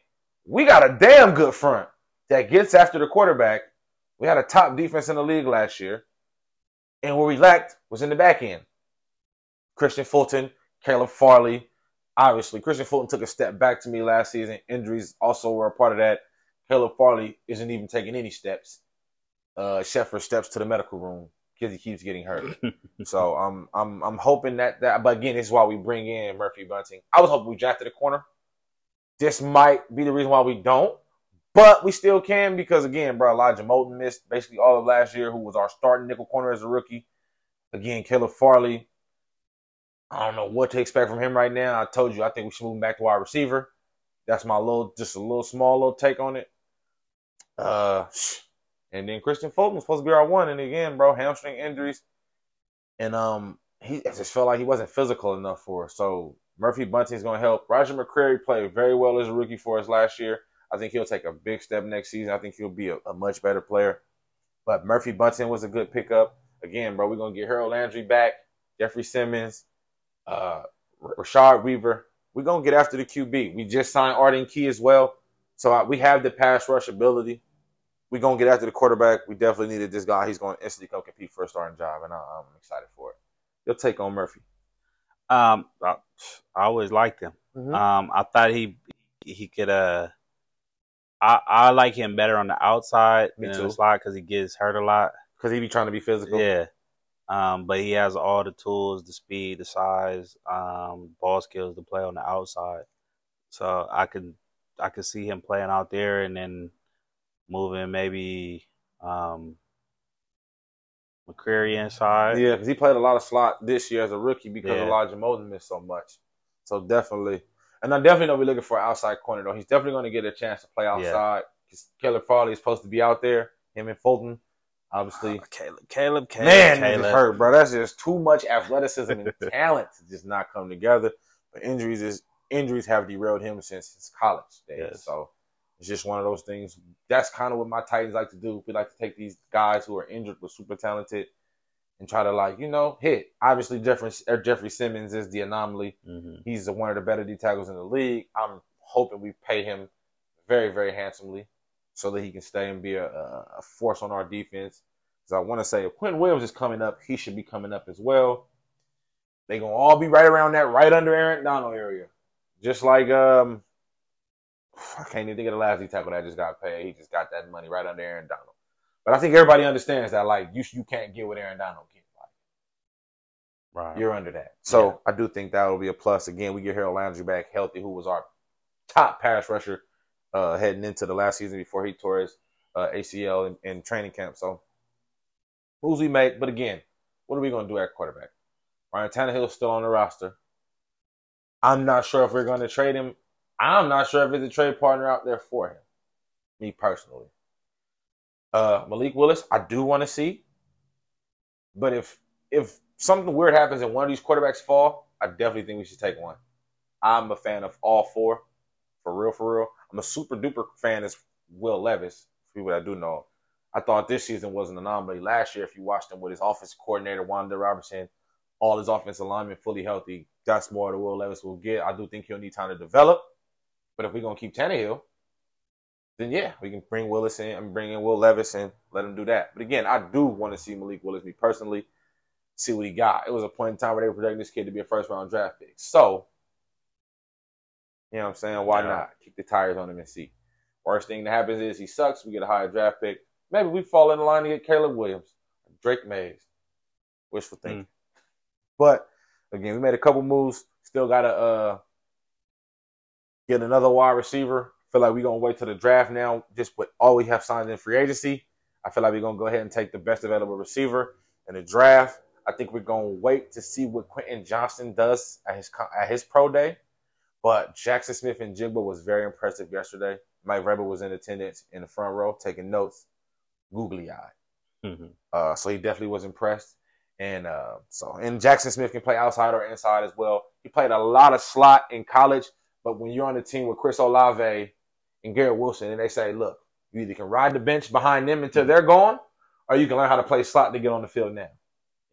we got a damn good front that gets after the quarterback. We had a top defense in the league last year, and where we lacked was in the back end. Kristian Fulton, Caleb Farley. Obviously, Kristian Fulton took a step back to me last season. Injuries also were a part of that. Caleb Farley isn't even taking any steps, uh, except for steps to the medical room because he keeps getting hurt. So I'm I'm I'm hoping that that. But again, this is why we bring in Murphy Bunting. I was hoping we drafted a corner. This might be the reason why we don't, but we still can because again, bro, Elijah Molden missed basically all of last year, who was our starting nickel corner as a rookie. Again, Caleb Farley. I don't know what to expect from him right now. I told you I think we should move him back to wide receiver. That's my little, just a little small little take on it. Uh, and then Kristian Fulton was supposed to be our one, and again, bro, hamstring injuries, and um, he I just felt like he wasn't physical enough for us. So Murphy Bunting's going to help. Roger McCreary played very well as a rookie for us last year. I think he'll take a big step next season. I think he'll be a, a much better player. But Murphy Bunting was a good pickup. Again, bro, we're gonna get Harold Landry back, Jeffrey Simmons, uh, Rashad Weaver. We're gonna get after the QB. We just signed Arden Key as well, so uh, we have the pass rush ability. We're gonna get after the quarterback. We definitely needed this guy. He's gonna instantly come compete for a starting job, and I, I'm excited for it. You'll take on Murphy. Um, I, I always liked him. Mhm. Um, I thought he he could. Uh, I I like him better on the outside Me than too. the slot because he gets hurt a lot. Because he be trying to be physical. Yeah. Um, but he has all the tools, the speed, the size, um, ball skills to play on the outside. So I could I could see him playing out there and then moving maybe um McCreary inside. Yeah, because he played a lot of slot this year as a rookie because Yeah. Elijah Molden missed so much. So definitely, and I definitely know we're looking for an outside corner though. He's definitely going to get a chance to play outside because Caleb Farley is supposed to be out there. Him and Fulton, obviously. Uh, Caleb, Caleb, Caleb, Man, Caleb. hurt, bro. That's just too much athleticism and talent to just not come together. But injuries is injuries have derailed him since his college days. Yes. So it's just one of those things. That's kind of what my Titans like to do. We like to take these guys who are injured but super talented and try to like you know hit. Obviously, Jeffrey uh, Jeffrey Simmons is the anomaly. Mhm. He's one of the better D tackles in the league. I'm hoping we pay him very, very handsomely so that he can stay and be a, a force on our defense. Because I want to say if Quinnen Williams is coming up, he should be coming up as well. They're going to all be right around that, right under Aaron Donald area. Just like, um, I can't even think of the last D tackle that just got paid. He just got that money right under Aaron Donald. But I think everybody understands that, like, you, you can't get what Aaron Donald Right. you're under that. So Yeah. I do think that will be a plus. Again, we get Harold Landry back healthy, who was our top pass rusher uh, heading into the last season before he tore his uh, ACL in, in training camp. So moves we make, but again, what are we going to do at quarterback? Ryan Tannehill's still on the roster. I'm not sure if we're going to trade him. I'm not sure if there's a trade partner out there for him. Me personally. Uh, Malik Willis, I do want to see. But if if something weird happens and one of these quarterbacks fall, I definitely think we should take one. I'm a fan of all four, for real, for real. I'm a super duper fan of Will Levis, for people that do know. I thought this season was an anomaly. Last year, if you watched him with his offensive coordinator, Wanda Robertson, all his offensive linemen fully healthy, that's more than Will Levis will get. I do think he'll need time to develop. But if we're gonna keep Tannehill, then yeah, we can bring Willis in and bring in Will Levis and let him do that. But again, I do want to see Malik Willis, me personally, see what he got. It was a point in time where they were projecting this kid to be a first round draft pick. So, you know what I'm saying? Why Yeah. not? Kick the tires on him and see. Worst thing that happens is he sucks, we get a higher draft pick. Maybe we fall in line to get Caleb Williams, Drake Mays. Wishful thinking. But again, we made a couple moves. Still gotta uh get another wide receiver. Feel like we're gonna wait till the draft now, just with all we have signed in free agency. I feel like we're gonna go ahead and take the best available receiver in the draft. I think we're gonna wait to see what Quentin Johnston does at his at his pro day. But Jaxon Smith-Njigba was very impressive yesterday. Mike Vrabel was in attendance in the front row taking notes, googly eyed. Mhm. Uh, so he definitely was impressed. And uh, so, and Jaxon Smith can play outside or inside as well. He played a lot of slot in college, but when you're on the team with Chris Olave and Garrett Wilson, and they say, look, you either can ride the bench behind them until they're gone, or you can learn how to play slot to get on the field now.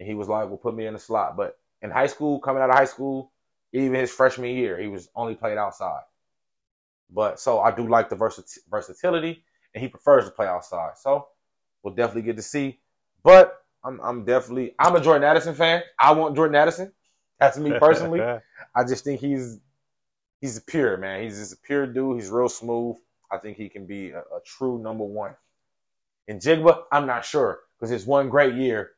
And he was like, well, put me in the slot. But in high school, coming out of high school, even his freshman year, he was only played outside. But so I do like the versatility, and he prefers to play outside. So we'll definitely get to see. But I'm, I'm definitely I'm a Jordan Addison fan. I want Jordan Addison. That's me personally. I just think he's he's a pure man. He's just a pure dude. He's real smooth. I think he can be a, a true number one. Njigba, I'm not sure because his one great year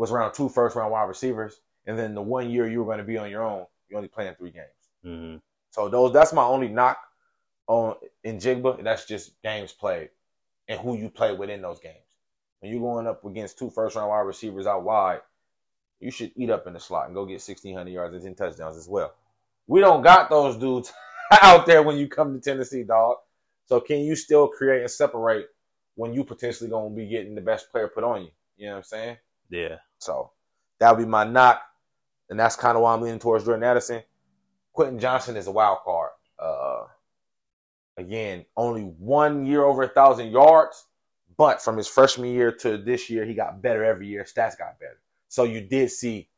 was around two first round wide receivers, and then the one year you were going to be on your own, you only playing three games. Mhm. So those that's my only knock on Njigba. That's just games played and who you play within those games. When you're going up against two first round wide receivers out wide, you should eat up in the slot and go get 1,600 yards and 10 touchdowns as well. We don't got those dudes out there when you come to Tennessee, dog. So can you still create and separate when you potentially going to be getting the best player put on you? You know what I'm saying? Yeah. So that would be my knock. And that's kind of why I'm leaning towards Jordan Addison. Quentin Johnston is a wild card. Uh, again, only one year over a thousand yards, but from his freshman year to this year, he got better every year. Stats got better. So you did see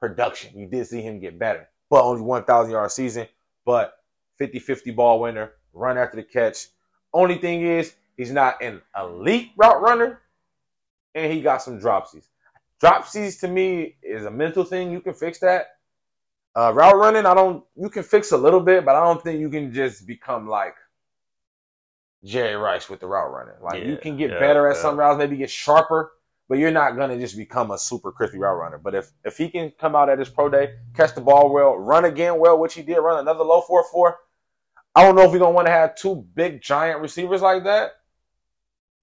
production. You did see him get better, but only 1,000 yard season, but 50 50 ball winner, run after the catch. Only thing is, he's not an elite route runner, and he got some dropsies. Dropsies to me is a mental thing. You can fix that. Uh, route running, I don't. You can fix a little bit, but I don't think you can just become like Jerry Rice with the route running. Like you can get yeah, better at yeah. some routes, maybe get sharper, but you're not gonna just become a super crispy route runner. But if if he can come out at his pro day, catch the ball well, run again well, which he did, run another low four four. I don't know if we're gonna want to have two big giant receivers like that.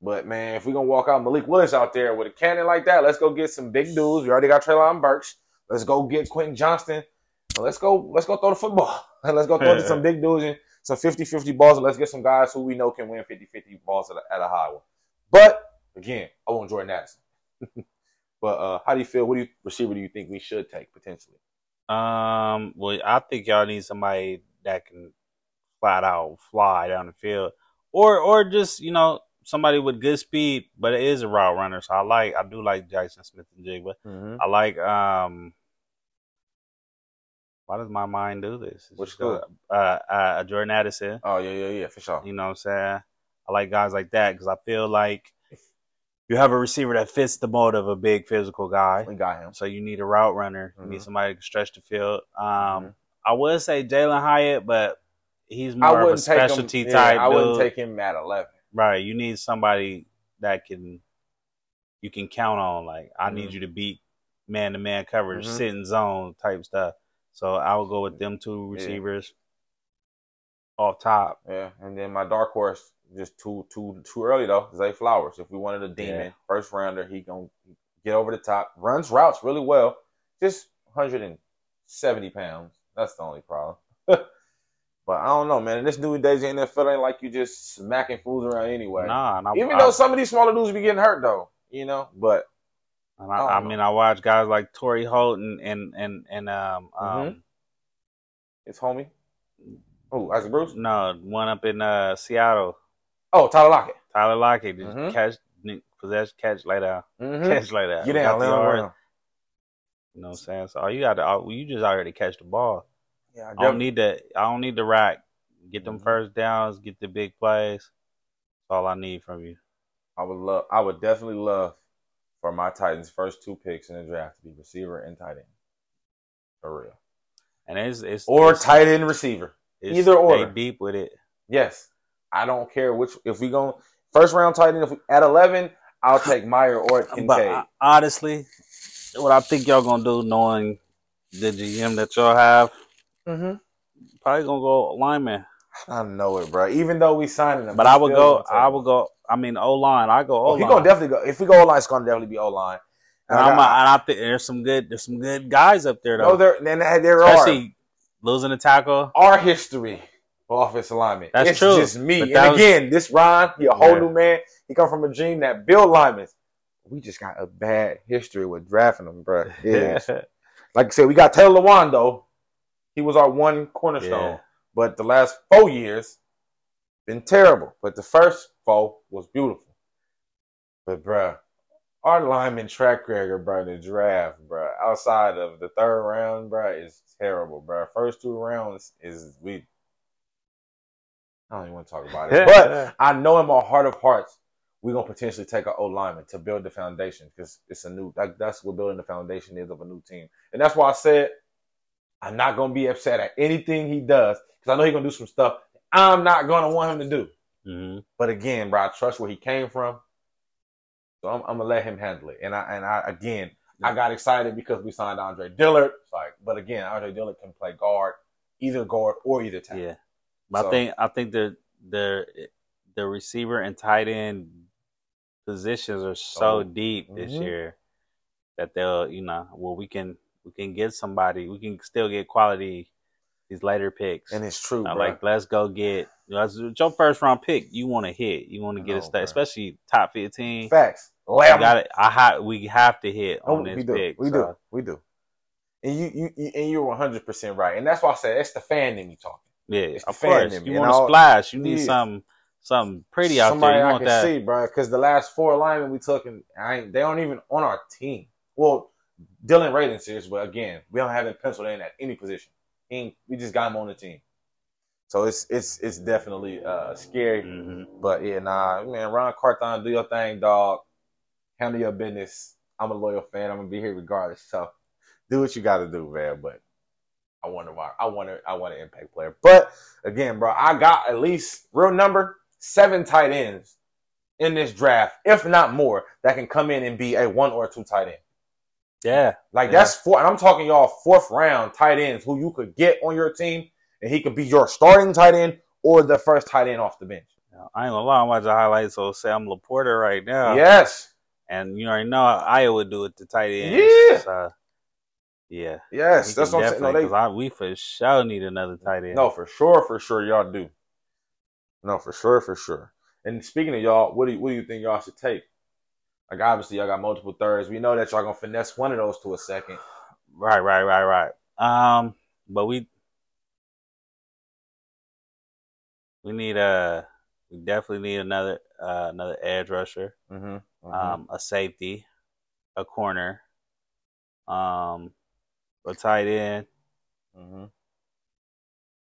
But man, if we're gonna walk out Malik Willis out there with a cannon like that, let's go get some big dudes. We already got Treylon Burks. Let's go get Quentin Johnston. Let's go, let's go throw the football. Let's go throw to some big dudes and some 50-50 balls. And let's get some guys who we know can win 50-50 balls at a, at a high one. But again, I want Jordan Addison. but uh, how do you feel? What do you receiver do you think we should take potentially? Um. Well, I think y'all need somebody that can flat out fly down the field, or or just you know somebody with good speed, but it is a route runner. So I like I do like Jackson Smith and Jigba. Mm-hmm. I like um. Why does my mind do this? It's Which just, uh, uh, uh, Jordan Addison. Oh yeah, yeah, yeah, for sure. You know what I'm saying? I like guys like that because I feel like you have a receiver that fits the mold of a big physical guy. We got him. So you need a route runner. You need Mhm. somebody to stretch the field. Um, Mhm. I would say Jalin Hyatt, but he's more of a wouldn't him. specialty yeah, type I wouldn't dude. take him at eleven. Right. You need somebody that can you can count on. Like I need Mhm. you to beat man to man coverage, Mhm. sit in zone type stuff. So I'll go with them two Yeah. receivers off top. Yeah, and then my dark horse just too too too early though. Zay Flowers. If we wanted a demon Yeah. first rounder, he gonna get over the top. Runs routes really well. Just 170 pounds. That's the only problem. but I don't know, man. In this new days in the NFL ain't like you just smacking fools around anyway. Nah, I, Even I, though some of these smaller dudes be getting hurt though, you know. But and I I, don't I know. mean, I watch guys like Torry Holt and and and, and um um Mhm. it's homie. Oh, Isaac Bruce. no one up in uh Seattle. Oh, Tyler Lockett. Tyler Lockett just Mhm. catch, possess, catch, lay down, Mm-hmm. catch, lay down. Get down, the lay on the yards. ground. You know what I'm saying? So you got to, you just already catch the ball. Yeah, I I don't need to. I don't need the rack. Get them Mhm. first downs. Get the big plays. That's all I need from you. I would love. I would definitely love for my Titans' first two picks in the draft to be receiver and tight end. For real. And it's it's Or it's, tight end receiver. it's- either or. They deep with it. Yes. I don't care which. If we go first round tight end, if we, at eleven, I'll take Mayer or Kincaid. But uh, honestly, what I think y'all gonna do, knowing the GM that y'all have, mm-hmm. probably gonna go lineman. I know it, bro. Even though we signing him, But I would go. I him. would go. I mean, O line. I go O Oh, line. he gonna definitely go. If we go O line, it's gonna definitely be O line. and, I'm, and I think there's some good. There's some good guys up there no, though. there, and there are losing a tackle. our history for offensive alignment. That's it's true. just me. And was- again, this Ron, he a whole Yeah. new man. He come from a dream that build linemen. We just got a bad history with drafting them, bro. Yeah. like I said, we got Taylor Lewan though. He was our one cornerstone. Yeah. But the last four years been terrible. But the first four was beautiful. But bruh, our lineman track record, in the draft, bro, outside of the third round, bro, is terrible, bro. First two rounds is we. I don't even want to talk about it, but I know in my heart of hearts, we're gonna potentially take an O lineman to build the foundation because it's a new. That, that's what building the foundation is of a new team, and that's why I said I'm not gonna be upset at anything he does because I know he's gonna do some stuff I'm not gonna want him to do. hmm But again, bro, I trust where he came from, so I'm, I'm gonna let him handle it. And I and I again, I got excited because we signed Andre Dillard. It's like, but again, Andre Dillard can play guard, either guard or either tackle. Yeah, but So- I think I think the the the receiver and tight end positions are so Oh, deep this mhm. year that they'll you know well we can we can get somebody we can still get quality these later picks. And it's true, like let's go get you your first round pick. You want to hit. You want to get a stat, especially top fifteen. Facts. We Lamb. got it. I ha- we have to hit on this we do. pick. we so, do. We do. And you, you, you and you're 100 percent right. And that's why I said it's the fan in me talking. Yeah, It's the of fan course. You want to splash. You need Yeah. some something pretty out Somebody there. You I want can that. see, bro. Because the last four linemen we took, and I ain't, they aren't even on our team. Well, Dillon Radunz is, but again, we don't have him penciled in at any position. He we just got him on the team. So it's it's it's definitely uh, scary. hmm But yeah, nah, man, Ron Carthon, do your thing, dog. Handle your business. I'm a loyal fan. I'm gonna be here regardless. So do what you got to do, man. But I wonder why. I want to. I want an impact player. But again, bro, I got at least real number seven tight ends in this draft, if not more, that can come in and be a one or two tight end. Yeah. Like Yeah. that's four. And I'm talking y'all fourth round tight ends who you could get on your team, and he could be your starting tight end or the first tight end off the bench. I ain't gonna lie, I'm watching highlights of Sam Laporta right now. Yes. And you already know how Iowa do it to tight end. Yeah. So, uh, yeah. Yes, We that's what I'm saying. No, they, I, we for sure need another tight end. no, for sure, for sure, y'all do. No, for sure, for sure. And speaking of y'all, what do you, what do you think y'all should take? Like obviously y'all got multiple thirds. We know that y'all gonna finesse one of those to a second. Right, right, right, right. Um, but we we need a we definitely need another uh, another edge rusher, Mm-hmm. um, a safety, a corner, um, a tight end, hmm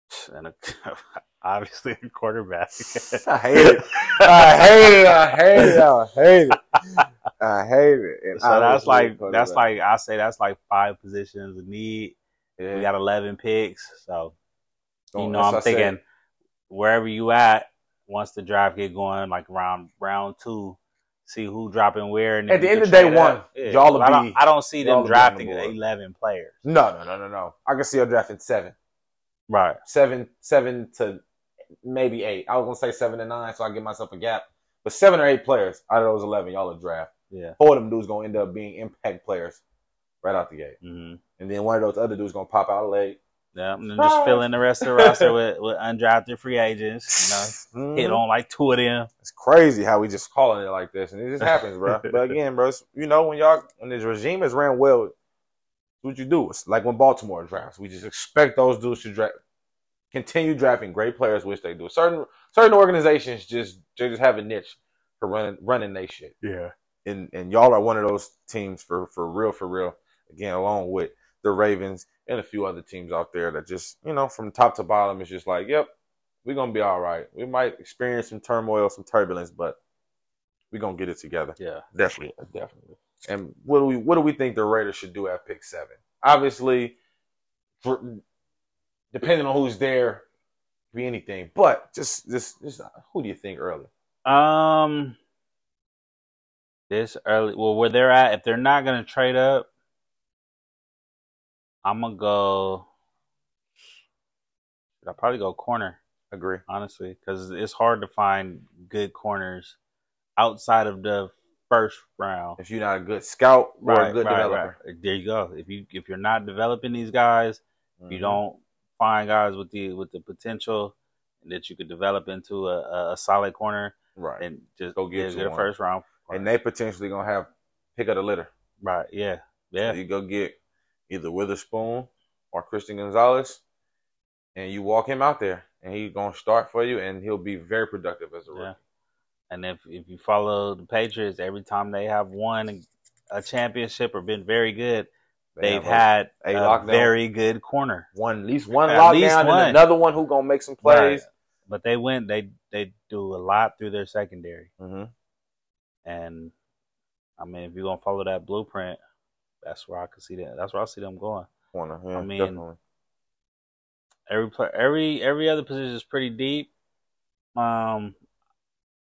and a, obviously a quarterback. I hate it. I hate it. I hate it. I hate it. I hate it. And So that's like that's like I say that's like five positions of need. yeah. We got eleven picks, so you Don't- know I'm what I said. thinking wherever you at, once the draft get going, like round round two, see who dropping where. And At the end of day one. Yeah, y'all will but I don't, be- I don't see them will be on drafting the eleven players. No, no, no, no, no. I can see a drafting seven, Right. seven, seven to maybe eight. I was gonna say seven to nine, so I give myself a gap. But seven or eight players out of those eleven, y'all will draft. Yeah. Four of them dudes gonna end up being impact players right out the gate, hmm and then one of those other dudes gonna pop out late. Yeah. And then just fill in the rest of the roster with, with undrafted free agents. You know, Mhm. hit on like two of them. It's crazy how we just calling it like this, and it just happens, bro. But again, bro, it's- you know when y'all when this regime is ran well, what you do. It's like when Baltimore drafts, we just expect those dudes to draft, continue drafting great players, which they do. Certain certain organizations just they just have a niche for running running they shit, Yeah. and and y'all are one of those teams for for real, for real. Again, along with the Ravens and a few other teams out there that just, you know, from top to bottom, it's just like, yep, we're gonna be all right. We might experience some turmoil, some turbulence, but we're gonna get it together. Yeah. Definitely, definitely. And what do we what do we think the Raiders should do at pick seven? Obviously, for depending on who's there, be anything. But just just just who do you think early? Um, this early. Well, where they're at, if they're not gonna trade up, I'm gonna go. I'll probably go corner, Agree. honestly, because it's hard to find good corners outside of the first round. If you're not a good scout or a good developer. right. There you go. If you if you're not developing these guys, you Mhm. don't find guys with the with the potential that you could develop into a, a, solid corner, right. and just Go get get a first round. and they potentially gonna have pick of the litter. Right. Yeah. Yeah. You go get either Witherspoon or Christian Gonzalez, and you walk him out there, and he's gonna start for you, and he'll be very productive as a rookie. Yeah. And if if you follow the Patriots, every time they have won a championship or been very good, They they've have had a a, very good corner. one, at least one At least lockdown, one. and another one who gonna make some plays. Right. But they went. They they do a lot through their secondary, hmm and I mean, if you're gonna follow that blueprint, that's where I can see that. That's where I see them going. Corner, yeah, I mean, definitely. Every every every other position is pretty deep. Um,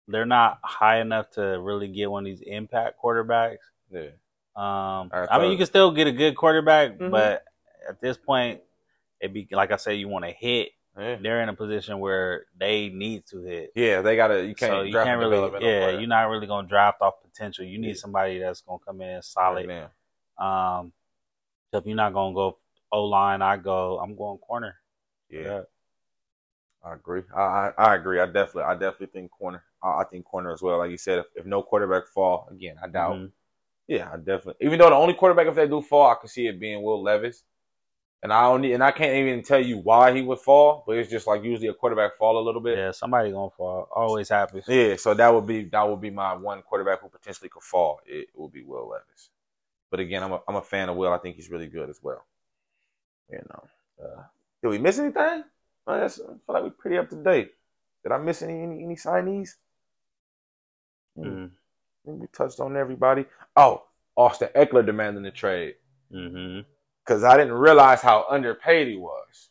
they're not high enough to really get one of these impact quarterbacks. Yeah, Um, I I, mean, you can still get a good quarterback, Mhm. but at this point, it be like I say, you want to hit. yeah, They're in a position where they need to hit. yeah. They gotta. You can't. so you can't really, develop no yeah, you're not really gonna draft off potential. You need Yeah. somebody that's gonna come in solid. now. Um, so if you're not gonna go O line, I go. I'm going corner. Yeah, I agree. I, I I agree. I definitely I definitely think corner. I, I think corner as well. Like you said, if, if no quarterback fall again, I doubt. Mhm. Yeah, I definitely. Even though the only quarterback if they do fall, I can see it being Will Levis. And I only and I can't even tell you why he would fall, but it's just like usually a quarterback fall a little bit. Yeah, somebody gonna fall. Always happens. Yeah, so that would be that would be my one quarterback who potentially could fall. It would be Will Levis. But again, I'm a I'm a fan of Will. I think he's really good as well. You know. Uh, did we miss anything? I, guess, I feel like we're pretty up to date. Did I miss any any, any signees? Mm-hmm. We touched on everybody. Oh, Austin Ekeler demanding the trade mm-hmm. because I didn't realize how underpaid he was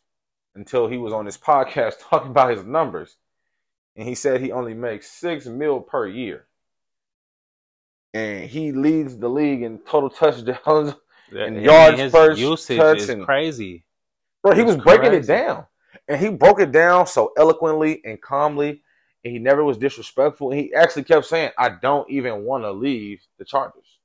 until he was on this podcast talking about his numbers, and he said he only makes six mil per year, and he leads the league in total touchdowns. And yards his first usage touch is and- crazy. Bro, he was breaking it down, and he broke it down so eloquently and calmly, and he never was disrespectful. And he actually kept saying, "I don't even want to leave the Chargers."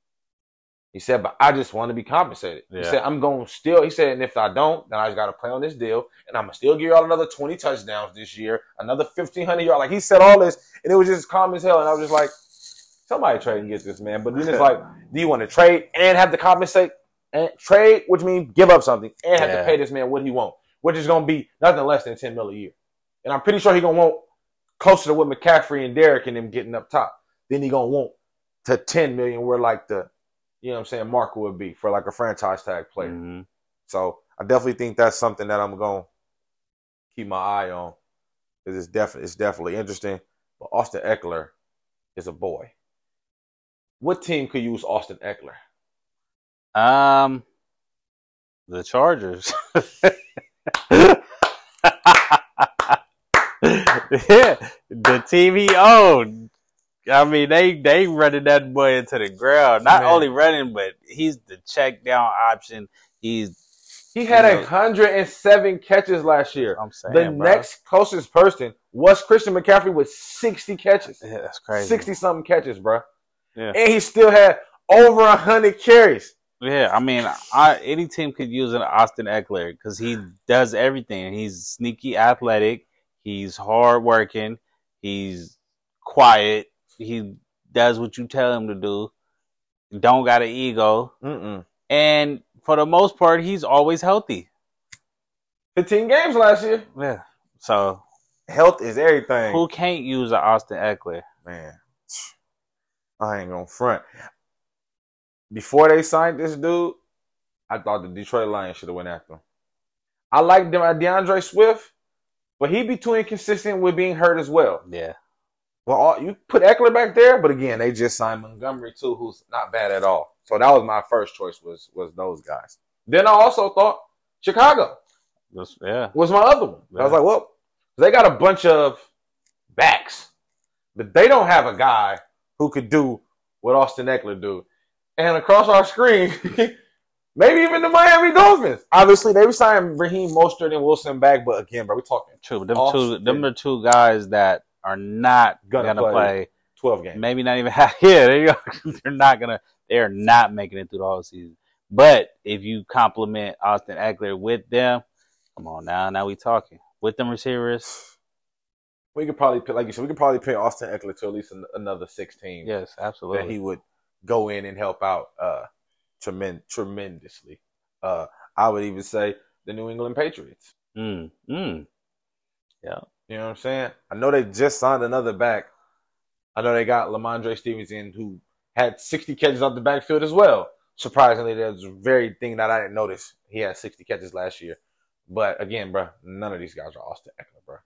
He said, "But I just want to be compensated." He said, "I'm going to still." He said, "And if I don't, then I just got to play on this deal, and I'm gonna still give y'all another 20 touchdowns this year, another 1,500 yards." Like he said all this, and it was just calm as hell. And I was just like, "Somebody trade and get this man." But then it's like, do you want to trade and have to compensate? And trade, which means give up something and have to pay this man what he want, which is going to be nothing less than 10 mil a year. And I'm pretty sure he going to want closer to what McCaffrey and Derek and them getting up top. Then he going to want to 10 million where like the, you know what I'm saying, Marco would be for like a franchise tag player. Mhm. So I definitely think that's something that I'm going to keep my eye on because it's definitely, it's definitely interesting. But Austin Ekeler is a boy. What team could use Austin Ekeler? Um, the Chargers. yeah, the team he owned. I mean, they they running that boy into the ground. Not Man. only running, but he's the check down option. He's He had You know- 107 catches last year. I'm saying The bro. next closest person was Christian McCaffrey with 60 catches. Yeah, that's crazy. 60 something catches, bro. Yeah. And he still had over 100 carries. Yeah, I mean, I, any team could use an Austin Ekeler because he does everything. He's sneaky athletic. He's hardworking. He's quiet. He does what you tell him to do. Don't got an ego, Mm-mm. and for the most part, he's always healthy. 15 games last year. Yeah. So Health is everything. who can't use an Austin Ekeler? Man, I ain't gonna front. Before they signed this dude, I thought the Detroit Lions should have went after him. I like De- uh, D'Andre Swift, but he'd be too inconsistent with being hurt as well. Yeah. Well, you put Ekeler back there, but again, they just signed Montgomery too, who's not bad at all. So that was my first choice was was those guys. Then I also thought Chicago Just, yeah. was my other one. I was like, well, they got a bunch of backs, but they don't have a guy who could do what Austin Ekeler do. And across our screen, maybe even the Miami Dolphins. Obviously, they signed Raheem Mostert and Wilson back, but again, bro, we talking True. Them two them are two guys that are not Gonna gonna, play. play. twelve games. Maybe not even half. Yeah, there you go. They're not gonna. They are not making it through the whole season. But if you compliment Austin Ekeler with them, come on now. Now we talking with them receivers. We could probably pay, like you said, we could probably pay Austin Ekeler to at least an, another sixteen. Yes, absolutely. that absolutely. he would go in and help out uh tremend- tremendously. Uh I would even say the New England Patriots. Mm, mm. Yeah. You know what I'm saying? I know they just signed another back. I know they got Rhamondre Stevenson who had 60 catches off the backfield as well. Surprisingly, that's a very thing that I didn't notice. He had 60 catches last year. But again, bro, none of these guys are Austin Ekeler, bro.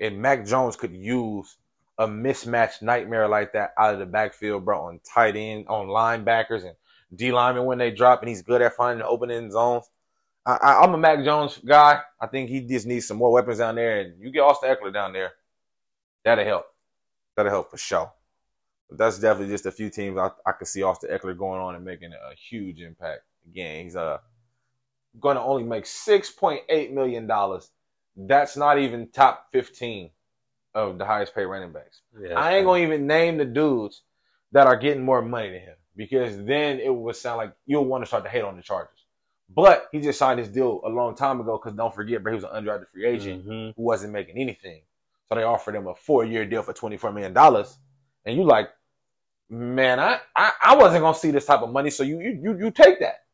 And Mac Jones could use a mismatched nightmare like that out of the backfield, bro, on tight end, on linebackers and D linemen when they drop, and he's good at finding opening zones. I, I, I'm a Mac Jones guy. I think he just needs some more weapons down there, and you get Austin Ekeler down there, that'll help. That'll help for sure. But that's definitely just a few teams I, I could see Austin Ekeler going on and making a huge impact. Again, he's uh, going to only make six point eight million dollars. That's not even top fifteen of the highest paid running backs. yeah I ain't gonna even name the dudes that are getting more money than him because then it would sound like you'll want to start to hate on the Chargers. But he just signed his deal a long time ago because don't forget, bro, he was an undrafted free agent Mhm. who wasn't making anything. So they offered him a four year deal for twenty four million dollars, and you like, man, I, I I wasn't gonna see this type of money, so you you you, you take that.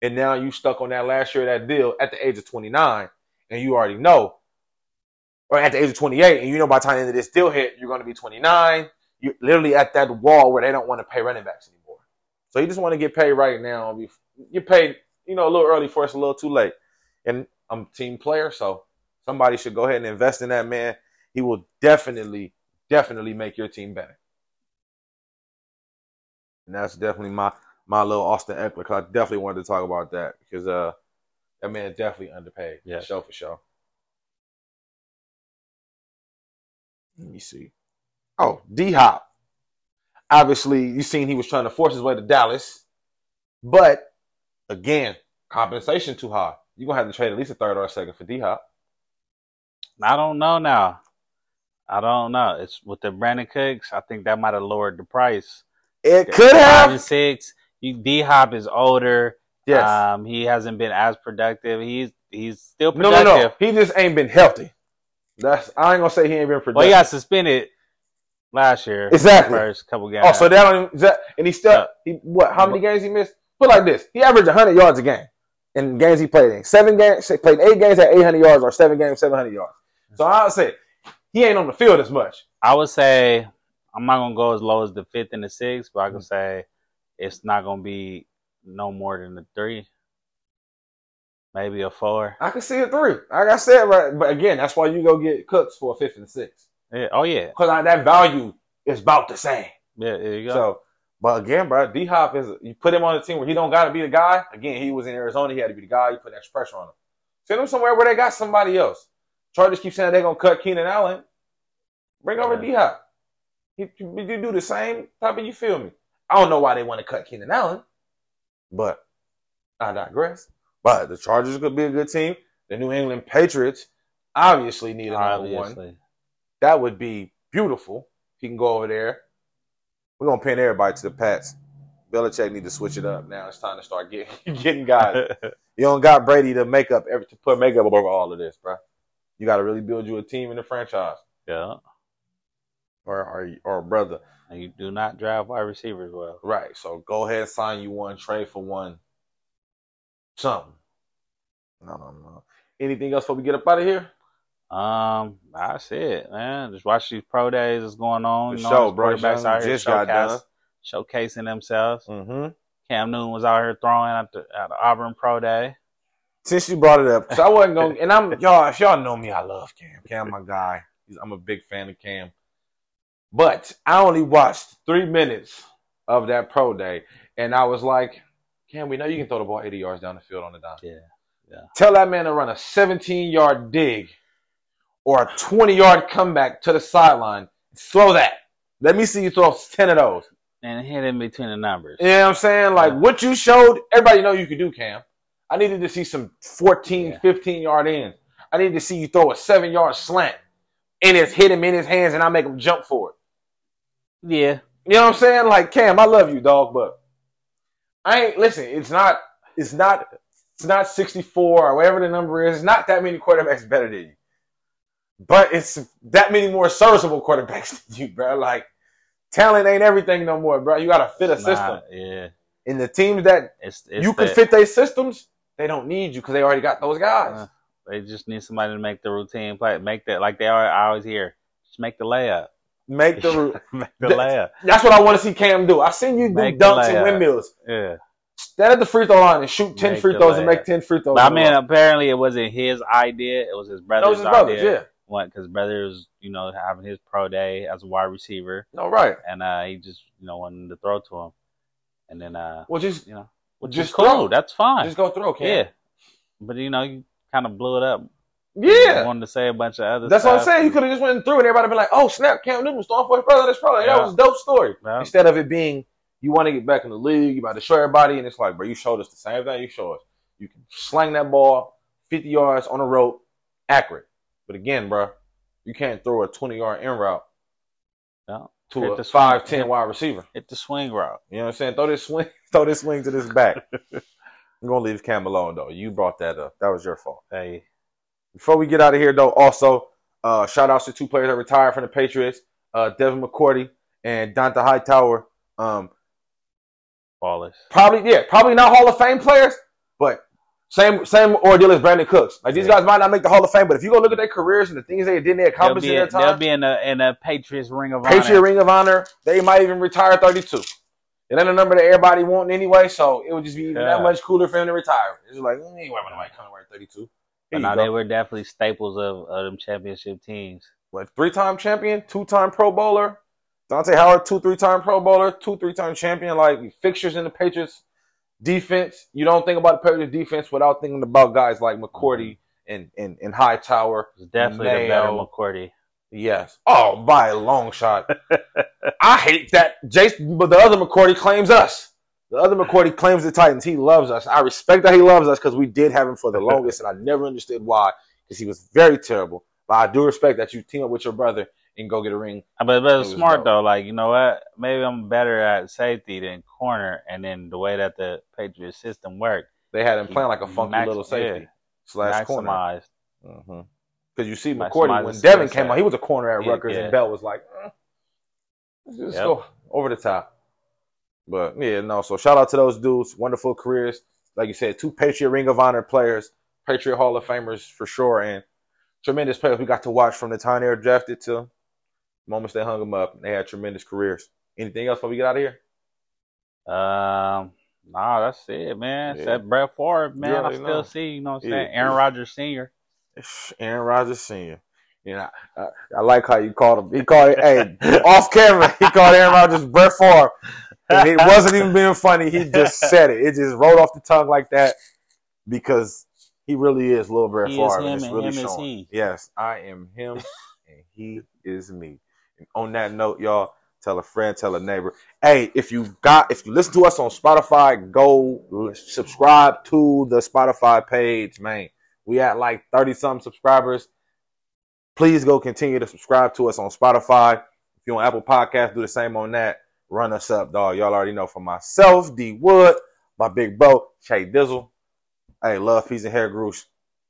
And now you stuck on that last year of that deal at the age of twenty nine, and you already know, or at the age of twenty eight, and you know by the time the end of this deal hit, you're gonna be twenty nine. You're literally at that wall where they don't want to pay running backs anymore. So you just want to get paid right now. Get paid, you know, a little early for us, a little too late. And I'm a team player, so somebody should go ahead and invest in that man. He will definitely, definitely make your team better. And that's definitely my my little Austin Ekeler. Cause I definitely wanted to talk about that because uh that man is definitely underpaid. Yes. Show for sure. Let me see. Oh, D Hop. Obviously, you seen he was trying to force his way to Dallas, but again, compensation too high. You're gonna have to trade at least a third or a second for D Hop. I don't know now. I don't know. It's with the Brandin Cooks. I think that might have lowered the price. It could have. and six. D Hop is older. Yes. Um, he hasn't been as productive. He's he's still no, productive. no, no. He just ain't been healthy. That's I ain't gonna say he ain't been productive. Well, he got suspended last year. Exactly. First couple games. oh, so that don't even, that, and he still he what? How many games he missed? Put like this: he averaged 100 yards a game in games he played in. Seven games, played eight games at 800 yards, or seven games 700 yards. So I would say he ain't on the field as much. I would say I'm not gonna go as low as the fifth and the sixth, but I can mm-hmm. say it's not gonna be no more than the three, maybe a four. I can see a three. Like I said, right, but again, that's why you go get Cooks for a fifth and sixth Yeah. Oh yeah, because that value is about the same. yeah. There you go. So, but again, bro, D Hop is you put him on the team where he don't got to be the guy. Again, he was in Arizona, he had to be the guy. You put extra pressure on him. Send him somewhere where they got somebody else. Chargers keep saying they're gonna cut Keenan Allen. Bring over D Hop. You, do the same type of. You feel me? I don't know why they want to cut Keenan Allen, but I digress. But the Chargers could be a good team. The New England Patriots obviously need a number one. That would be beautiful. If he can go over there. We're gonna pin everybody to the Pats. Belichick need to switch it up now. It's time to start getting getting guys. you don't got Brady to make up every to put makeup over all of this, bro. You got to really build you a team in the franchise, yeah. or or or brother. And you do not drive wide receivers well. Right. So go ahead and sign you one, trade for one, something. No, no, no. Anything else before we get up out of here? Um, that's it, man. Just watch these pro days that's going on. For You know, sure, Bryce quarterbacks out here just got showcase- done. showcasing themselves. Mm-hmm. Cam Newton was out here throwing at the, at the Auburn Pro Day. Since you brought it up, so I wasn't going, and I'm y'all. If y'all know me, I love Cam. Cam, my guy. I'm a big fan of Cam. But I only watched three minutes of that pro day, and I was like, Cam, we know you can throw the ball 80 yards down the field on the dime. Yeah, Yeah. Tell that man to run a 17 yard dig or a 20 yard comeback to the sideline. Throw that. Let me see you throw 10 of those. And hit in between the numbers. You know what I'm saying? Like what you showed, everybody know you could do, Cam. I needed to see some 14, Yeah. 15 yard ends. I needed to see you throw a seven yard slant and it's hit him in his hands and I make him jump for it. Yeah. You know what I'm saying? Like Cam, I love you, dog, but I ain't listen. It's not. It's not. It's not 64 or whatever the number is. It's not that many quarterbacks better than you, but it's that many more serviceable quarterbacks than you, bro. Like talent ain't everything no more, bro. You got to fit a Nah, system. yeah. And the teams that It's, it's you can fit their systems, they don't need you because they already got those guys. Uh, they just need somebody to make the routine play. Make that like they are I always hear. Just make the layup. Make the make the That- layup. That's what I want to see Cam do. I seen you do Make dunks and windmills. Yeah. Stand at the free throw line and shoot 10 Make free throws and make 10 free throws. But I mean, apparently it wasn't his idea. It was his brother's Those his brothers, idea. yeah. What? Because brother was, you know, having his pro day as a wide receiver, No, right. and uh, he just, you know, wanted to throw to him, and then, uh, Well, just you know, which Just is cool. throw. That's fine. just go throw, Cam. yeah. But you know, you kind of blew it up. Yeah. wanted to say a bunch of other. That's what I'm saying. You could have just went and through and everybody been like, oh, snap, Cam Newton was throwing for his brother. That's probably, that was a dope story. Yeah. Instead of it being, you want to get back in the league, you about to show everybody, and it's like, bro, you showed us the same thing you showed us. You can slang that ball 50 yards on a rope, accurate. But again, bro, you can't throw a 20 yard in route Yeah. to Hit a the swing. 5'10 wide receiver. Hit the swing route. You know what I'm saying? Throw this swing, throw this swing to this back. I'm gonna leave Cam alone though. You brought that up. That was your fault. Hey, Before we get out of here though, also uh, shout outs to two players that retired from the Patriots, uh, Devin McCourty and Dont'a Hightower. Um, ballers. probably yeah, probably not Hall of Fame players, same same ordeal as Brandin Cooks. Like these Yeah. guys might not make the Hall of Fame, but if you go look at their careers and the things they did, they accomplished in their they'll be in a in a Patriots ring of honor. Patriot honor. Ring of Honor, they might even retire 32. It ain't a number that everybody want anyway, so it would just be even that much cooler for him to retire. It's like, mm, anyway, when nobody coming to wear 32. Here But now they were definitely staples of, of them championship teams. what three time champion, two time Pro Bowler. Dante Howard, two three time Pro Bowler, two three time champion. Like fixtures in the Patriots defense. You don't think about the Patriots defense without thinking about guys like McCourty mm-hmm. and and, and Hightower. It's definitely the better Mayo. McCourty. Yes. Oh, by a long shot. I hate that Jason, but the other McCourty claims us. The other McCourty claims the Titans. He loves us. I respect that he loves us because we did have him for the longest, and I never understood why because he was very terrible. But I do respect that you team up with your brother and go get a ring. Uh, But, but It was smart though. Like you know what? Maybe I'm better at safety than corner, and then the way that the Patriots system worked, They had him playing like a funky Max- little safety yeah, slash corner. Because you see McCourty when Devin came on, he was a corner at Yeah, Rutgers, yeah. and Bell was like, eh, let's just Yep. go over the top. But yeah, no. So shout out to those dudes, wonderful careers. Like you said, two Patriot Ring of Honor players, Patriot Hall of Famers for sure, and tremendous players we got to watch from the time they were drafted to moments they hung them up. They had tremendous careers. Anything else before we get out of here? Um, nah, that's it, man. Yeah. Except Brett Favre, man. You I still know. see, you know what I'm Yeah. saying? Aaron Rodgers Sr. Aaron Rodgers Sr. You know, I, I like how you called him. He called it, hey, off camera, he called Aaron Rodgers Brett Favre. And it wasn't even being funny. He just said it. It just rolled off the tongue like that because he really is little Brett He is him and it's and really him is showing. he. Yes, I am him and he is me. On that note, y'all, tell a friend, tell a neighbor. Hey, if you got, if you listen to us on Spotify, go subscribe to the Spotify page, man. We at like 30 some subscribers. Please go continue to subscribe to us on Spotify. If you're on Apple Podcasts, do the same on that. Run us up, dog. Y'all already know for myself, D Wood, my big bro, Shay Dizzle. Hey, love, peace, and hair grease.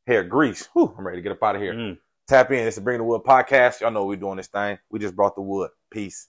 Hair grease. Whew, I'm ready to get up out of here. Mm. Tap in. It's the Bring the Wood podcast. Y'all know we're doing this thing. We just brought the wood. Peace.